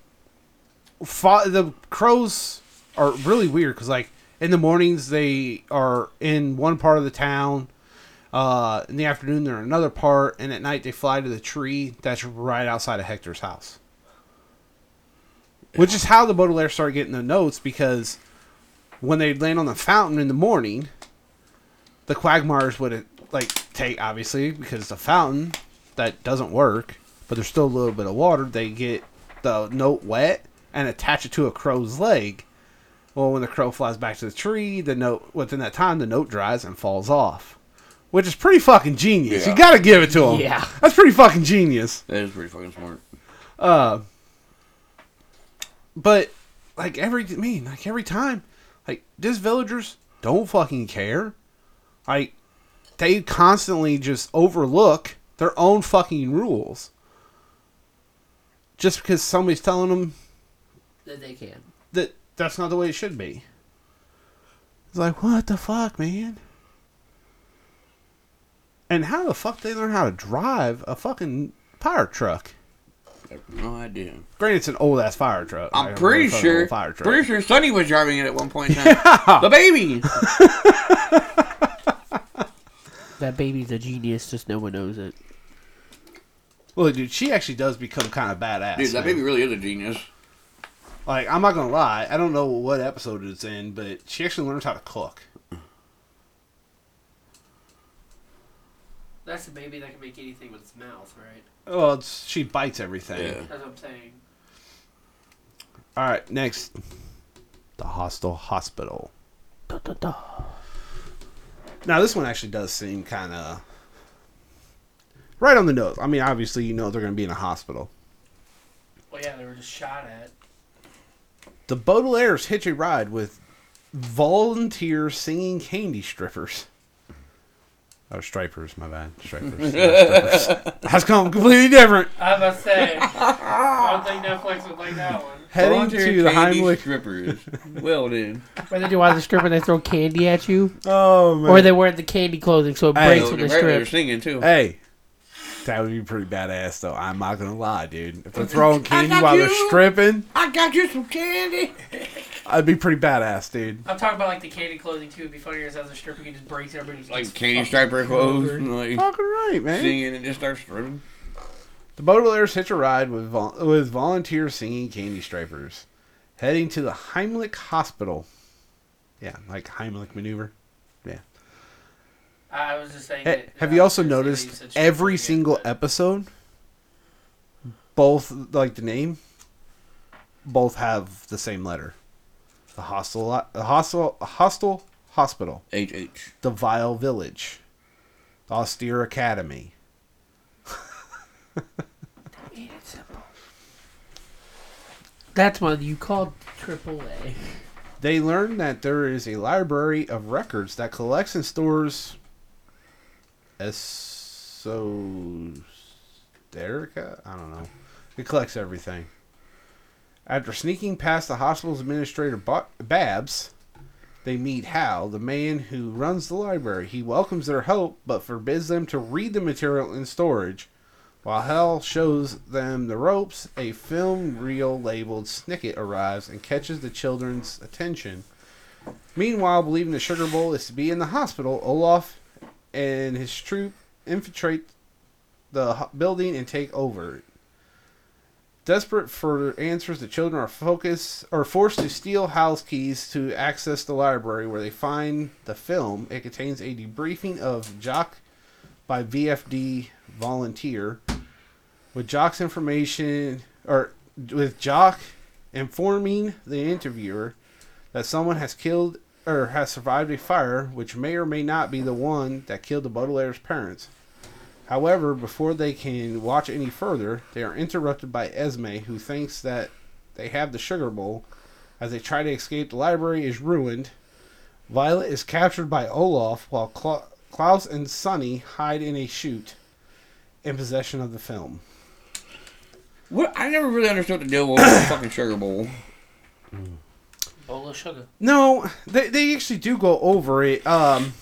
Fo- the crows are really weird because like in the mornings they are in one part of the town. Uh, in the afternoon they're in another part, and at night they fly to the tree that's right outside of Hector's house. Which is how the Baudelaire started getting the notes because when they land on the fountain in the morning, the Quagmires would like take obviously because the fountain that doesn't work, but there's still a little bit of water. They get the note wet and attach it to a crow's leg. Well, when the crow flies back to the tree, the note within that time the note dries and falls off, which is pretty fucking genius. Yeah. You got to give it to him. Yeah. that's pretty fucking genius. That is pretty fucking smart. Uh, but like every I mean, like every time, like these villagers don't fucking care. Like they constantly just overlook their own fucking rules. Just because somebody's telling them That they can. that that's not the way it should be. It's like, what the fuck, man? And how the fuck they learn how to drive a fucking fire truck? I have no idea. Granted, it's an old ass fire truck. I'm pretty sure. fire truck. Pretty sure Sunny was driving it at one point in time. [LAUGHS] the baby. [LAUGHS] That baby's a genius, just no one knows it. Well, dude, she actually does become kind of badass. Dude, that man. baby really is a genius. Like, I'm not gonna lie, I don't know what episode it's in, but she actually learns how to cook. That's a baby that can make anything with its mouth, right? Well, it's, she bites everything. Yeah. That's what I'm saying. All right, next, the hostile hospital. Now, this one actually does seem kind of right on the nose. I mean, obviously, you know they're gonna be in a hospital. Well, yeah, they were just shot at. The Baudelaires hitch a ride with volunteer singing candy strippers. Oh, stripers, my bad. Stripers. [LAUGHS] yeah, strippers. That's come completely different. I was about to say, I don't think Netflix would like that one. Heading Voluntary to the candy Heimlich. strippers. well then. Whether they want the strip and they throw candy at you, Oh man. or they wear the candy clothing so it Hey. breaks oh, So when they're, they they're strip. singing too. Hey, that would be pretty badass, though. I'm not gonna lie, dude. If they're throwing candy got while you. they're stripping, I got you some candy. I'd be pretty badass, dude. I'm talking about like the candy clothing too. It'd be funnier as a stripper can just breaks everybody's Like candy striper clothes. and, Like Fucking right, man. singing and just start stripping. The Baudelaires hitch a ride with vol- with volunteers singing candy stripers, heading to the Heimlich Hospital. Yeah, like Heimlich maneuver. Yeah. I was just saying. Eh, that, have uh, you also I was gonna say noticed you said stripper every again, single but- episode, both like the name, both have the same letter. The hostile, the hostile, hostile hospital, H H. the vile village, the austere academy. [LAUGHS] Made it simple. That's what you called triple A. They learn that there is a library of records that collects and stores esoterica. I don't know. It collects everything. After sneaking past the hospital's administrator Ba- Babs, they meet Hal, the man who runs the library. He welcomes their help, but forbids them to read the material in storage. While Hal shows them the ropes, a film reel labeled Snicket arrives and catches the children's attention. Meanwhile, believing the Sugar Bowl is to be in the hospital, Olaf and his troop infiltrate the building and take over. Desperate for answers, the children are focused are forced to steal Hal's keys to access the library, where they find the film. It contains a debriefing of Jock by VFD volunteer, with Jock's information or with Jock informing the interviewer that someone has killed or has survived a fire, which may or may not be the one that killed the Baudelaire's parents. However, before they can watch any further, they are interrupted by Esme, who thinks that they have the sugar bowl. As they try to escape, the library is ruined. Violet is captured by Olaf, while Klaus and Sunny hide in a chute in possession of the film. What? I never really understood the deal with the [COUGHS] fucking sugar bowl. Bowl of sugar. No, they, they actually do go over it. Um,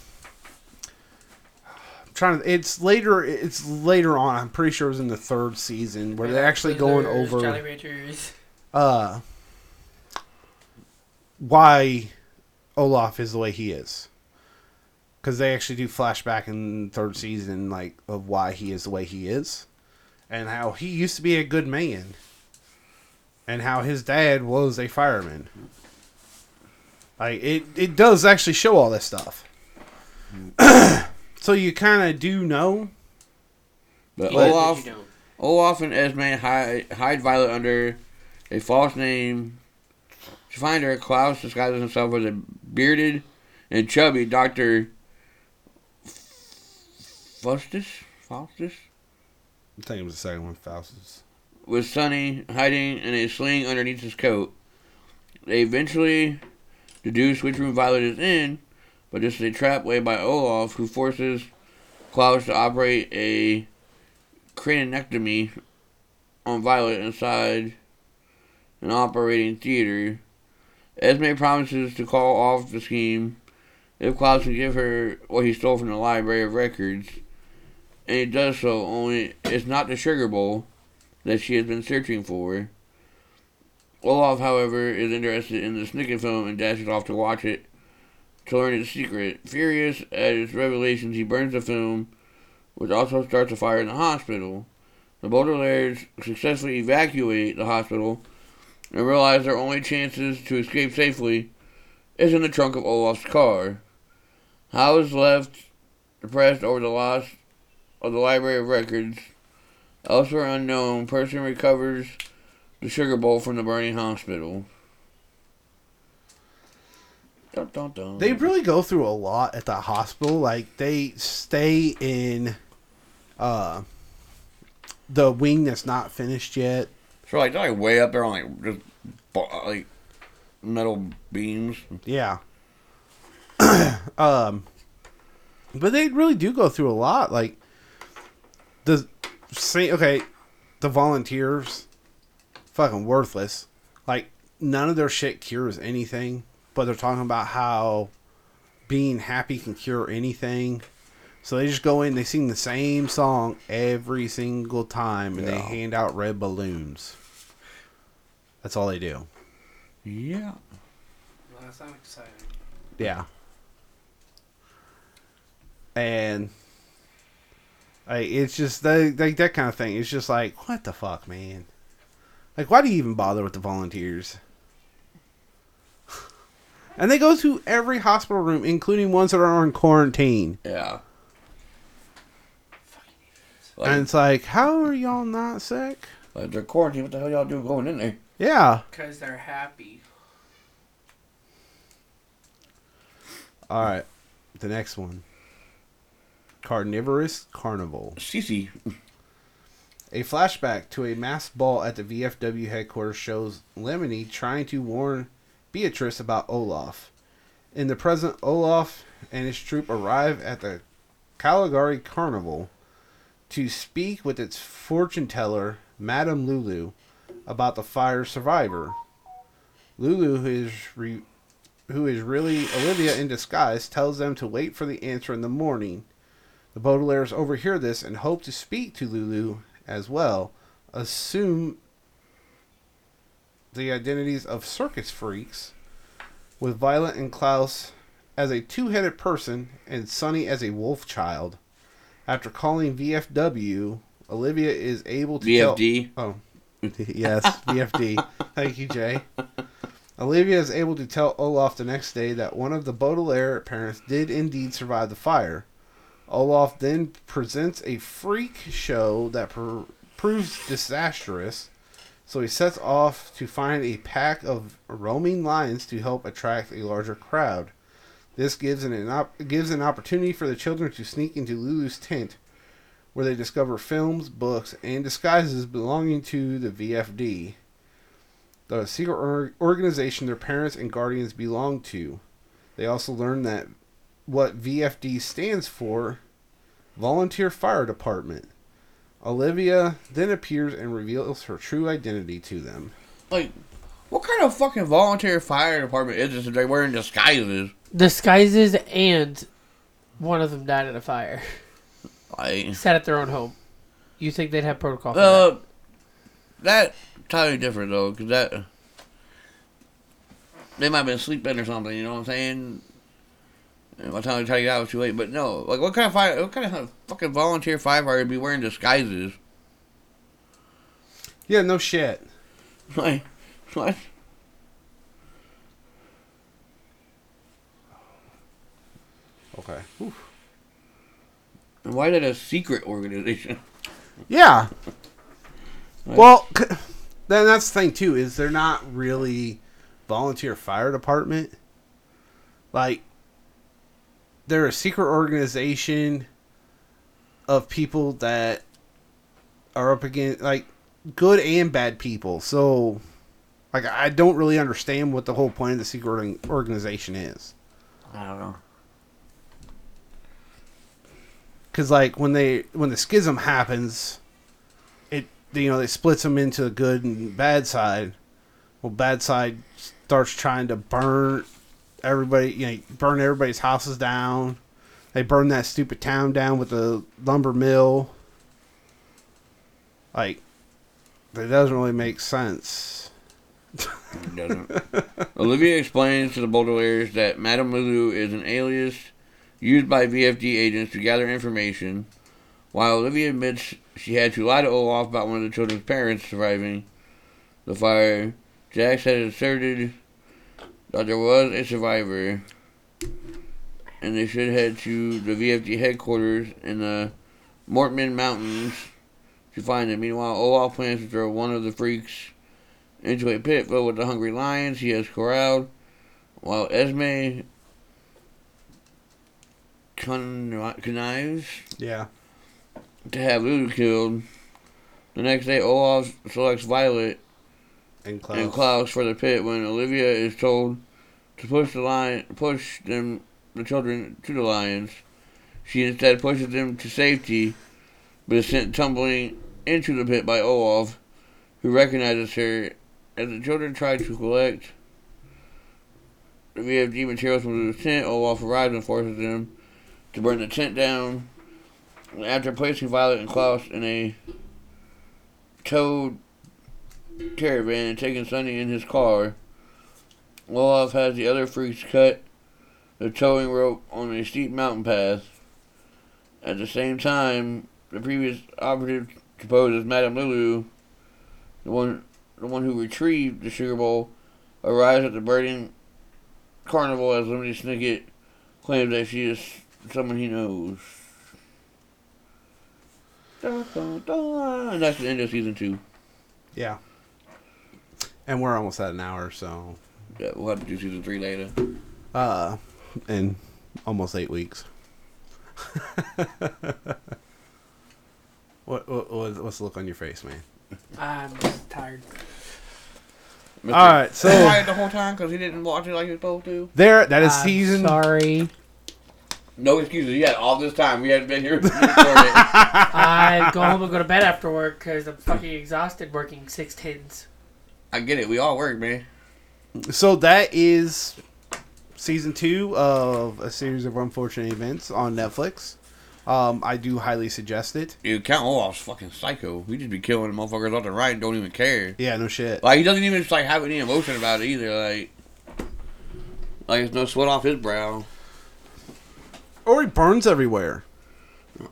I'm trying to. It's later. It's later on. I'm pretty sure it was in the third season where they're actually going Twizzlers, over Jolly Ranchers. uh why Olaf is the way he is. Because they actually do flashback in third season, like of why he is the way he is, and how he used to be a good man, and how his dad was a fireman. Like it, it does actually show all this stuff. [CLEARS THROAT] so you kind of do know. But You know, Olaf, you know. Olaf and Esme hide, hide Violet under a false name. To find her, Klaus disguises himself as a bearded and chubby Doctor Faustus. Faustus I think it was the second one, Faustus. with Sunny hiding in a sling underneath his coat. They eventually deduce which room Violet is in, but this is a trap laid by Olaf, who forces Klaus to operate a craniectomy on Violet inside an operating theater. Esme promises to call off the scheme if Klaus can give her what he stole from the Library of Records, and he does so, only it's not the Sugar Bowl that she has been searching for. Olaf, however, is interested in the Snicket film and dashes off to watch it to learn its secret. Furious at its revelations, he burns the film, which also starts a fire in the hospital. The Baudelaires successfully evacuate the hospital and realize their only chances to escape safely is in the trunk of Olaf's car. Hal is left depressed over the loss of the Library of Records. Elsewhere unknown, person recovers the sugar bowl from the burning hospital. Dun, dun, dun. They really go through a lot at the hospital. Like they stay in uh the wing that's not finished yet. so like they're like way up there on like just like metal beams. Yeah. [CLEARS THROAT] um but they really do go through a lot like the say okay, the volunteers fucking worthless. Like none of their shit cures anything, but they're talking about how being happy can cure anything. So they just go in, they sing the same song every single time, and they hand out red balloons. That's all they do. Yeah. Well, that's not exciting. Yeah. And like it's just like that kind of thing. It's just like what the fuck, man. Like why do you even bother with the volunteers? [LAUGHS] And they go to every hospital room, including ones that are in quarantine. Yeah. and it's like, how are y'all not sick? like they're quarantined. What the hell y'all do going in there? Yeah. Because they're happy. All right. The next one. Carnivorous Carnival. Cece. A flashback to a masked ball at the VFW headquarters shows Lemony trying to warn Beatrice about Olaf. In the present, Olaf and his troop arrive at the Caligari Carnival to speak with its fortune teller, Madame Lulu, about the fire survivor. Lulu, who is re- who is really Olivia in disguise, tells them to wait for the answer in the morning. The Baudelaires overhear this and hope to speak to Lulu as well. Assume the identities of circus freaks, with Violet and Klaus as a two headed person and Sunny as a wolf child. After calling VFW, Olivia is able to tell- VFD. Oh, [LAUGHS] yes, VFD. Thank you, Jay. Olivia is able to tell Olaf the next day that one of the Baudelaire parents did indeed survive the fire. Olaf then presents a freak show that pr- proves disastrous, so he sets off to find a pack of roaming lions to help attract a larger crowd. This gives an, an op- gives an opportunity for the children to sneak into Lulu's tent, where they discover films, books, and disguises belonging to the VFD, the secret or- organization their parents and guardians belong to. They also learn that what VFD stands for Volunteer Fire Department. Olivia then appears and reveals her true identity to them. Like, what kind of fucking volunteer fire department is this if they're wearing disguises? Disguises and one of them died in a fire. Like, Sat at their own home. You think they'd have protocol for that? uh, that totally different though, because that they might have been sleeping or something. You know what I'm saying? And the time they tell you that was too late. But no, like what kind of fire? What kind of fucking volunteer firefighter would be wearing disguises? Yeah, no shit. Like, what? Okay. And why did a secret organization? Yeah. Well, c- then that's the thing too is they're not really volunteer fire department. Like they're a secret organization of people that are up against like good and bad people. So like I don't really understand what the whole point of the secret organization is. I don't know. because like when they when the schism happens, it you know they splits them into the good and bad side. Well, bad side starts trying to burn everybody, you know, burn everybody's houses down. They burn that stupid town down with the lumber mill. Like, that doesn't really make sense. It doesn't. Olivia explains to the Baudelaires that Madame Lulu is an alias used by VFD agents to gather information, while Olivia admits she had to lie to Olaf about one of the children's parents surviving the fire. Jax had asserted that there was a survivor, and they should head to the VFD headquarters in the Mortmain Mountains to find him. Meanwhile, Olaf plans to throw one of the freaks into a pit filled with the hungry lions he has corralled, while Esme con- connives Yeah. to have Lulu killed. The next day, Olaf selects Violet And Klaus. and Klaus for the pit when Olivia is told to push the lion, push them, the children to the lions. She instead pushes them to safety, but is sent tumbling into the pit by Olaf, who recognizes her as the children try to collect the VFD materials from the tent, Olaf arrives and forces them to burn the tent down. After placing Violet and Klaus in a towed caravan and taking Sunny in his car, Olaf has the other freaks cut the towing rope on a steep mountain path. At the same time, the previous operative composed as Madame Lulu, the one the one who retrieved the sugar bowl, arrives at the burning carnival as Lemony Snicket claims that she is someone he knows. Dun, dun, dun. And that's the end of season two. Yeah. And we're almost at an hour, so Yeah, we'll have to do season three later. uh in almost eight weeks. [LAUGHS] what, what what- what's the look on your face, man? I'm just tired. Mr. All right, so quiet the whole time because he didn't watch it like he was supposed to. there that is I'm season Sorry. No excuses. Yeah, all this time we hadn't been here. [LAUGHS] I go home and go to bed after work because I'm fucking exhausted working six tens. I get it. We all work, man. So that is season two of a series of unfortunate events on Netflix. Um, I do highly suggest it. Dude, Count Olaf's fucking psycho. We just be killing motherfuckers left and right and don't even care. Yeah, no shit. Like he doesn't even just like have any emotion about it either. Like, like there's no sweat off his brow. Or he burns everywhere.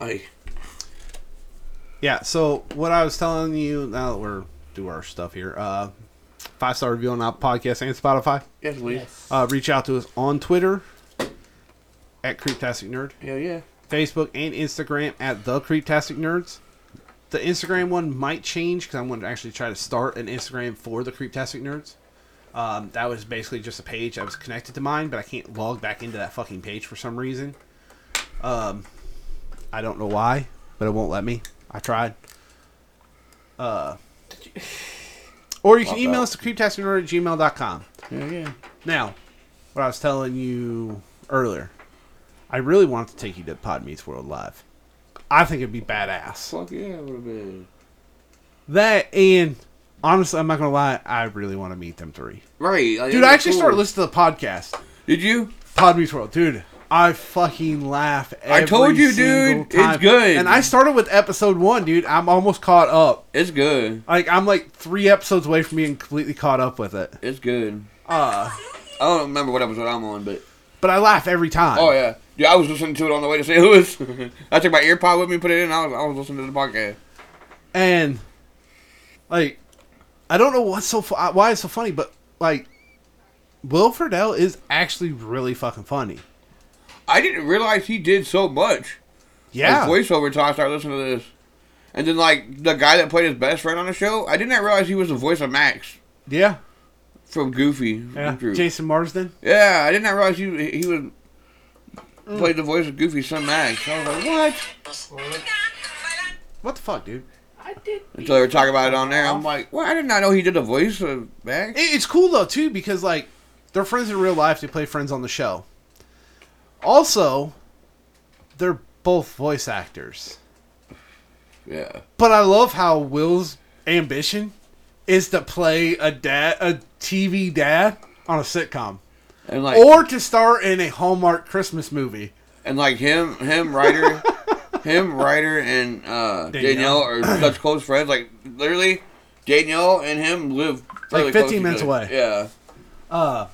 Like, Yeah. So what I was telling you now that we're do our stuff here. Uh, five star review on our Podcast and Spotify. yes, please. Yes. Uh, reach out to us on Twitter at Creeptastic Nerd, Hell yeah. Facebook and Instagram at the Creeptastic Nerds. The Instagram one might change because I'm going to actually try to start an Instagram for the Creeptastic Nerds. Um, that was basically just a page that was connected to mine, but I can't log back into that fucking page for some reason. Um, I don't know why, but it won't let me. I tried. Uh, [LAUGHS] or you can Love email that. us to creeptasticnerd at gmail.com. Hell yeah. Now, what I was telling you earlier, I really want to take you to Pod Meets World Live. I think it'd be badass. Fuck yeah, it would have been. That and honestly, I'm not gonna lie, I really want to meet them three. Right. Like, Dude, I actually cool. started listening to the podcast, Did you? Pod Meets World. Dude, I fucking laugh. I told you, dude. It's good. And I started with episode one, dude. I'm almost caught up. It's good. Like I'm like three episodes away from being completely caught up with it. It's good. Uh, I don't remember what episode I'm on, but but I laugh every time. oh yeah, yeah. I was listening to it on the way to St. Louis. [LAUGHS] I took my earpod with me, put it in. I was, I was listening to the podcast. and like I don't know what's so fu- uh, why it's so funny, but like Will Friedle is actually really fucking funny. I didn't realize he did so much. Yeah, Like voiceover until I started listening to this. And then like the guy that played his best friend on the show, I did not realize he was the voice of Max yeah, from Goofy. yeah. Drew. Jason Marsden. Yeah, I did not realize he he was Mm. played the voice of Goofy's son Max. I was like, what? What the fuck, dude? I did. Until they were talking about it on there, I'm like, well, I did not know he did the voice of Max. It's cool though too because like they're friends in real life. They play friends on the show. Also, they're both voice actors. Yeah, But I love how Will's ambition is to play a dad, a TV dad on a sitcom, and like or to star in a Hallmark Christmas movie. and like him, him, writer, [LAUGHS] him, writer and uh, Danielle. Danielle are such close friends. Like literally, Danielle and him live Like 15 to minutes away. Yeah, Uh,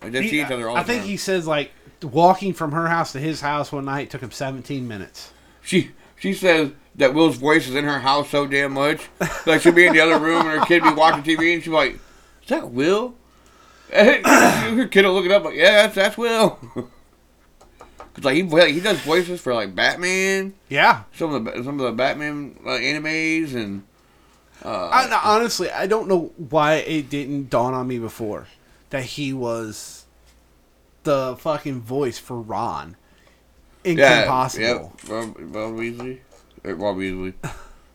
like they he- see each other all I think time. he says like walking from her house to his house one night took him 17 minutes. She she says that Will's voice is in her house so damn much. Like she'll be in the other room and her kid be watching TV and she's like, "Is that Will?" And [COUGHS] her kid will look it up like, "Yeah, that's that's Will." [LAUGHS] Cause like he he does voices for like Batman, Yeah, some of the some of the Batman uh, animes and. Uh, I, honestly, I don't know why it didn't dawn on me before that he was the fucking voice for Ron in yeah, Possible. Yep, Rob, Rob Weasley, Rob Weasley,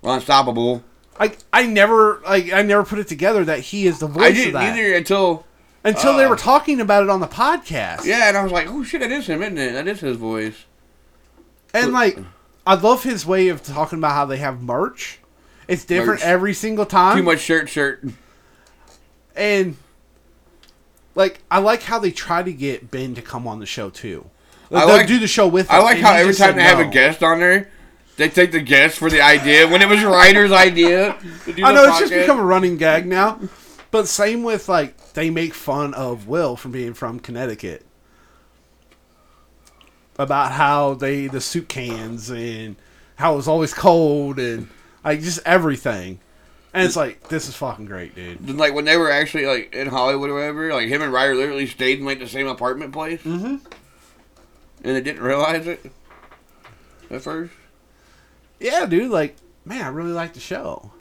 Unstoppable. I I never like I never put it together that he is the voice I of didn't that either until until they uh, were talking about it on the podcast. yeah, and I was like, "Oh shit, that is him, isn't it? That is his voice." and like I love his way of talking about how they have merch. It's different Merch. every single time. Too much shirt, shirt. And like I like how they try to get Ben to come on the show too. I They'll like- do the show with. I him, like how every time they have a guest on there, they take the guest for the idea when it was Ryder's idea. I know it's just become a running gag now. But same with like they make fun of Will from being from Connecticut. About how they the soup cans and how it was always cold and like just everything. And it's like this is fucking great, dude. Like when they were actually like in Hollywood or whatever, like him and Ryder literally stayed in like the same apartment place, Mm-hmm. and they didn't realize it at first. Yeah, dude. Like, man, I really like the show.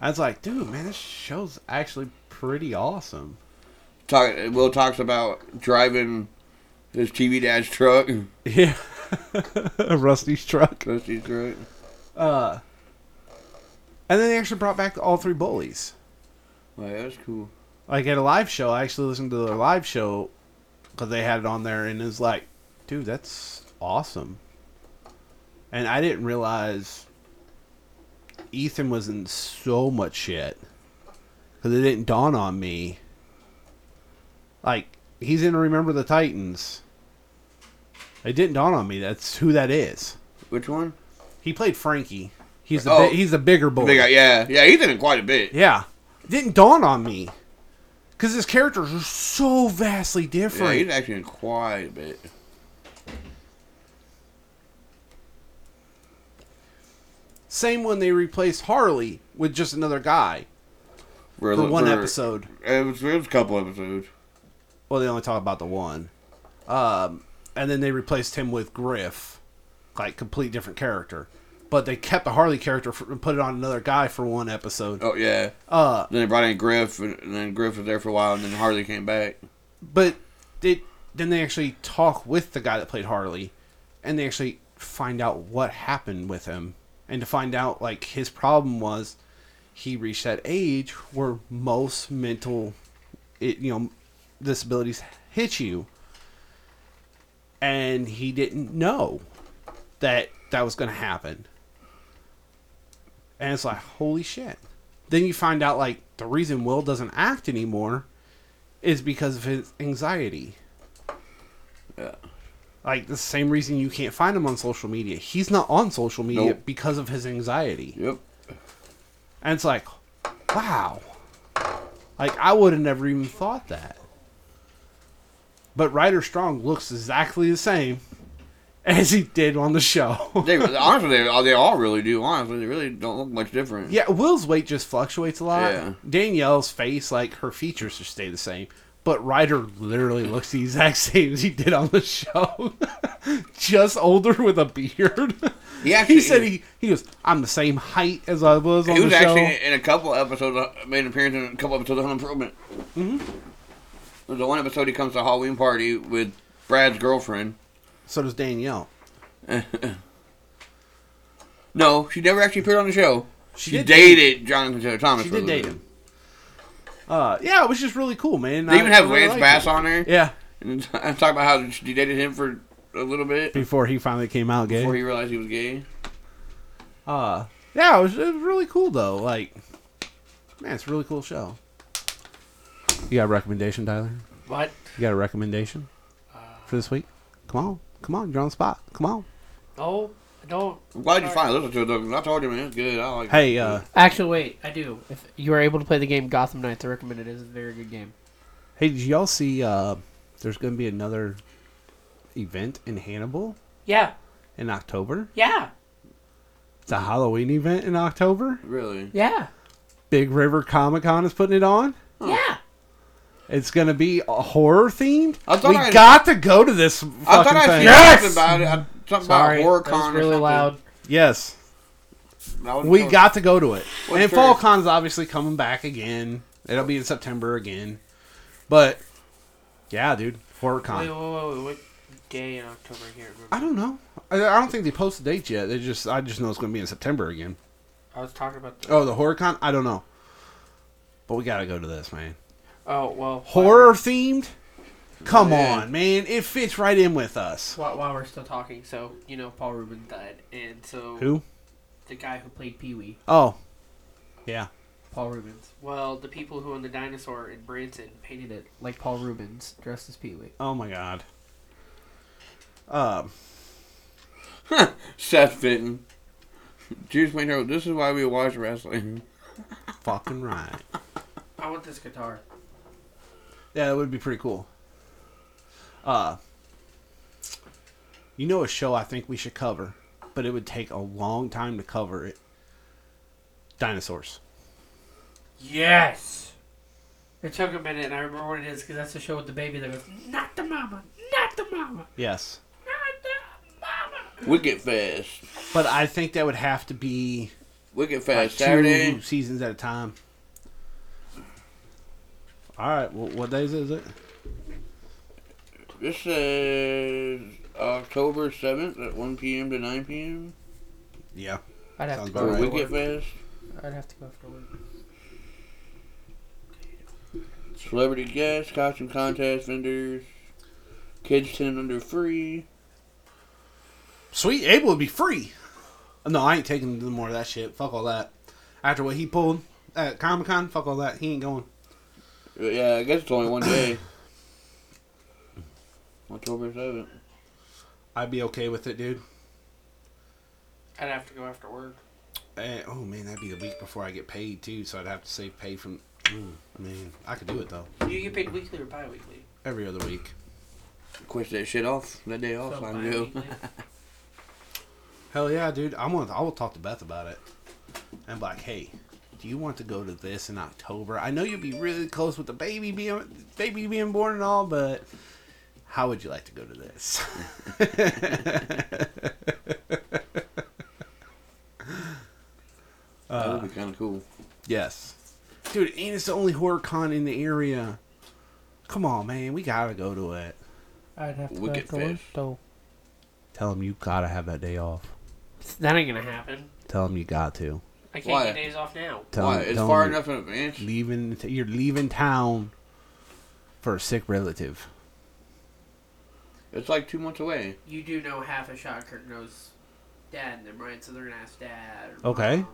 I was like, dude, man, this show's actually pretty awesome. Talk, Will talks about driving his TV dad's truck, [LAUGHS] Yeah, [LAUGHS] Rusty's truck. Rusty's truck. Uh, and then they actually brought back all three bullies. Like that's cool. Like at a live show, I actually listened to their live show because they had it on there, and it was like, dude, that's awesome. And I didn't realize Ethan was in so much shit because it didn't dawn on me. Like he's in Remember the Titans. It didn't dawn on me. That's who that is. Which one? He played Frankie. He's the Oh. bi- he's the bigger boy. Big guy. Yeah, yeah. He's in it quite a bit. Yeah. Didn't dawn on me. Because his characters are so vastly different. Yeah, he's actually in quite a bit. Same when they replaced Harley with just another guy For, for one for- episode. It was, it was a couple episodes. Well, they only talk about the one. Um, and then they replaced him with Griff. Like, complete different character. But they kept the Harley character for, and put it on another guy for one episode. Oh yeah. Uh, Then they brought in Griff, and, then Griff was there for a while, and then Harley came back. but it, then they actually talk with the guy that played Harley. And they actually find out what happened with him. And to find out, like, his problem was he reached that age where most mental, it, you know, disabilities hit you. And he didn't know that that was going to happen. And it's like, holy shit. Then you find out, like, the reason Will doesn't act anymore is because of his anxiety. Yeah. Like, the same reason you can't find him on social media. He's not on social media Nope. because of his anxiety. Yep. And it's like, wow. Like, I would have never even thought that. But Ryder Strong looks exactly the same as he did on the show. [LAUGHS] They honestly, they, they all really do. Honestly, they really don't look much different. yeah, Will's weight just fluctuates a lot. Yeah. Danielle's face, like, her features just stay the same. But Ryder literally looks the exact [LAUGHS] same as he did on the show. [LAUGHS] just older with a beard. He actually he said he, he goes, I'm the same height as I was on He the was show. actually in a couple episodes, made an appearance in a couple episodes of Home Improvement. Mm-hmm. There's the one episode he comes to a Halloween party with Brad's girlfriend. So does Danielle. [LAUGHS] No, she never actually appeared on the show. She She, did dated Jonathan Taylor Thomas. She for a did little date him. Uh, yeah, it was just really cool, man. They even have I really Lance Bass it. on there. Yeah, And I [LAUGHS] talk about how she dated him for a little bit before he finally came out gay. before he realized he was gay. uh, yeah, it was, it was really cool though. Like, man, it's a really cool show. You got a recommendation, Tyler? What? You got a recommendation for this week? Come on, come on, you're on the spot. Come on. Oh, I don't. I'm glad you finally listened to it though. 'cause I told you, man, it's good. I like. It. Hey, uh, Actually, wait. I do. If you are able to play the game Gotham Knights, I recommend it. It's a very good game. hey, did y'all see? Uh, there's going to be another event in Hannibal Yeah. in October. Yeah. It's a Halloween event in October. really. Yeah. Big River Comic Con is putting it on. Yeah. It's gonna be a horror themed. We I- got to go to this fucking I thought I thing. seen Yes! something about it. I, something Sorry. about horror con really something. loud. Yes, we sure. got to go to it. What's and Fall first? Con's obviously coming back again. It'll be in September again. But yeah, dude, horror Wait, con. wait, wait, wait. What day in October here? I don't know. I, I don't think they posted dates yet. They just I just know it's gonna be in September again. I was talking about the. Oh, the horror con. I don't know. But we gotta go to this, man. Oh well. Horror themed. Come Yeah. on, man. It fits right in with us. While, while we're still talking, so you know Paul Reubens died, and so Who? the guy who played Pee Wee, Oh, yeah. Paul Reubens. Well, the people who own the dinosaur in Branson painted it like Paul Reubens, dressed as Pee Wee. Oh my god. Um, [LAUGHS] Seth Fitton. Juice made her. This is why we watch wrestling. fucking right. I want this guitar. Yeah, that would be pretty cool. Uh, you know a show I think we should cover, but it would take a long time to cover it. Dinosaurs. Yes. It took a minute, and I remember what it is because that's the show with the baby that goes, "Not the mama, not the mama, Yes. not the mama." Wicked Fest. But I think that would have to be Wicked like Fest. two Saturday. seasons at a time. All right. Well, what days is it? This is October 7th at 1 p.m. to 9 p.m. Yeah. I'd have Sounds to go about for right. after Wicked work. Fest. I'd have to go after work. Celebrity guests, costume contest vendors, kids 10 and under free. Sweet. Abel would be free. No, I ain't taking no more of that shit. Fuck all that. After what he pulled at Comic Con, fuck all that. He ain't going. Yeah, I guess it's only one day. [COUGHS] October 7th. I'd be okay with it, dude. I'd have to go after work. Eh, oh man, that'd be the week before I get paid too, so I'd have to save pay from. Ooh, man, I could do it though. You get paid weekly or bi-weekly? Every other week. Quit that shit off. That day off. So so I can go. bi-weekly. [LAUGHS] Hell yeah, dude. I'm gonna. I will talk to Beth about it. And be like, hey, do you want to go to this in October? I know you'll be really close with the baby being baby being born and all, but how would you like to go to this? [LAUGHS] that would be kind of cool. Uh, yes, dude. And it's the only horror con in the area. Come on, man. We gotta go to it. I'd have to go Wicked after work, Fest. though. Tell him you gotta have that day off. That ain't gonna happen. Tell him you got to. I can't Why? get days off now. Tell Why? 'em- It's tell 'em far you're enough in advance. Leaving. You're leaving town for a sick relative. It's like two months away. You do know half a shot Kirk knows dad and them, right? So they're gonna ask dad. Or Okay. mom.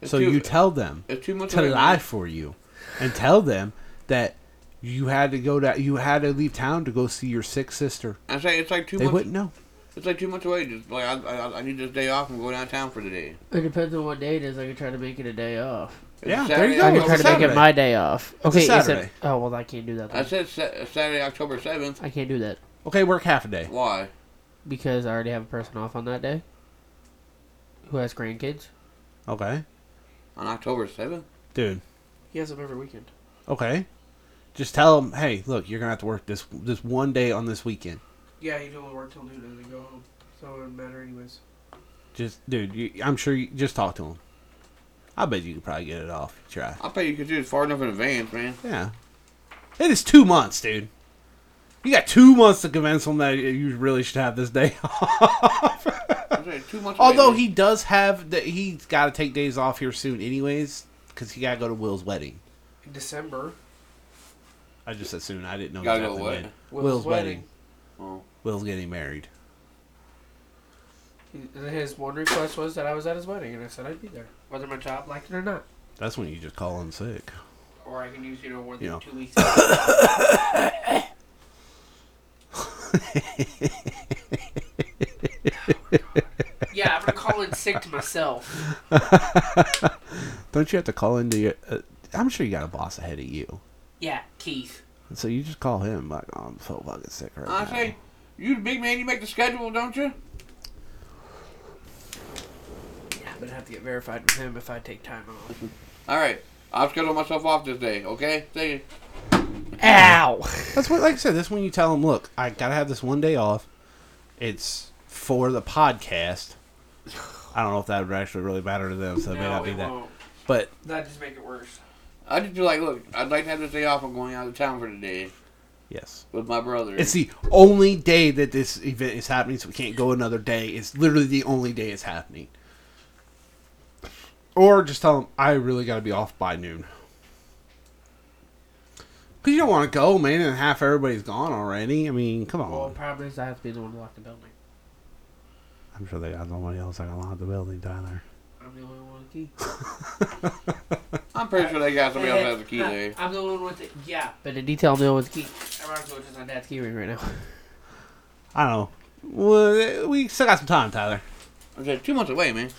It's so two, you tell them It's two months to away. lie man. for you, and tell them that you had to go to you had to leave town to go see your sick sister. I say it's like two They months. wouldn't know. It's like two months away. Just like I, I, I need this day off and go downtown for the day. It depends on what day it is. I can try to make it a day off. It's Yeah, there you go. I can it's try a to make it my day off. a Okay, you said- Saturday. oh well, I can't do that. I said Sa- Saturday, October seventh. I can't do that Okay, work half a day. Why? because I already have a person off on that day who has grandkids. Okay, On October seventh. dude. He has them every weekend. Okay, just tell them, hey, look, you're gonna have to work this this one day on this weekend. Yeah, he only work till noon and then go home, so it wouldn't matter anyways. Just, dude, you, I'm sure you just talk to him. I bet you could probably get it off. Try. I bet you could do it far enough in advance, man. Yeah. It is two months, dude. You got two months to convince him that you really should have this day [LAUGHS] off. I'm two months. Although man. he does have that, he's got to take days off here soon, anyways, because he got to go to Will's wedding. In December, I just said soon. I didn't know Gotta exactly go what? when. Will's, Will's wedding. Oh. Will's getting married. His one request was that I was at his wedding, and I said I'd be there, whether my job liked it or not. That's when you just call in sick. Or I can use, you know, more than You know. two weeks. [LAUGHS] yeah, I'm gonna call in sick to myself. Don't you have to call into your? Uh, I'm sure you got a boss ahead of you, Yeah, Keith. so you just call him like, oh, "I'm so fucking sick right I now." say, you the big man. You make the schedule, don't you? Yeah, but I'm gonna have to get verified with him if I take time off. All right. I'll schedule myself off this day. Okay. Say Ow! That's what, like I said, that's when you tell them, look, I gotta have this one day off. It's for the podcast. I don't know if that would actually really matter to them, so it may no, not be it that. won't. But That just make it worse. I just do like, look, I'd like to have this day off. I'm going out of town for the day yes, with my brother. it's the only day that this event is happening, so we can't go another day. It's literally the only day it's happening. Or just tell them I really gotta be off by noon. Cause you don't want to go, man, and half everybody's gone already. I mean, come on. Well, the problem is I have to be the one to lock the building. I'm sure they got nobody else that can lock the building, Tyler. I'm the only one with the key. [LAUGHS] I'm pretty sure they got somebody else has a key there. I'm the only one with it. Yeah, but the detail, I'm the only one with the key. I might as well just on dad's key ring right now. [LAUGHS] I don't know. Well, we still got some time, Tyler. I said two months away, man.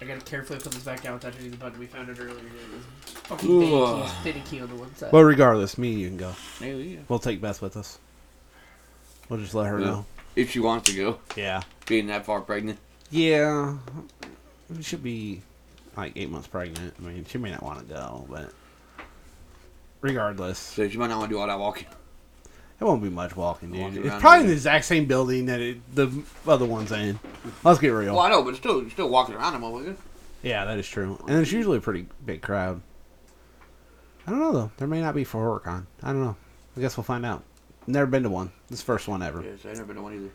I gotta carefully put this back down without hitting the button. We found it earlier. It was fucking Ooh. fitting uh. key, fitting key on the one side. But regardless, me and you can go. Yeah, yeah. We'll take Beth with us. We'll just let her Yeah. know. If she wants to go, Yeah. being that far pregnant. Yeah. She should be like eight months pregnant. I mean, she may not want to go, but regardless, So she might not want to do all that walking. it won't be much walking, dude. Walking It's probably in the exact same building that it, the other one's in. Let's get real. Well, I know, but still, you're still walking around them, motherfucker. Yeah, that is true. And it's usually a pretty big crowd. I don't know though. There may not be for HorrorCon. I don't know. I guess we'll find out. Never been to one. This is the first one ever. Yes, I've never been to one either.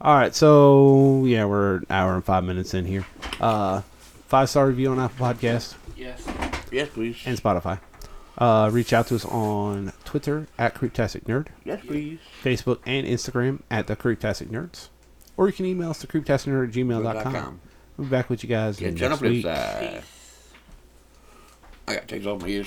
All right, so yeah, we're an hour and five minutes in here. Uh, five star review on Apple Podcast yes. Yes, please. and Spotify. Uh, reach out to us on Twitter at Creeptastic Nerd, yes, please. Facebook and Instagram at the Creeptastic Nerds, or you can email us to creeptasticnerd at gmail.com. We'll be back with you guys Get next on the flip week. side. I got to take off my ears.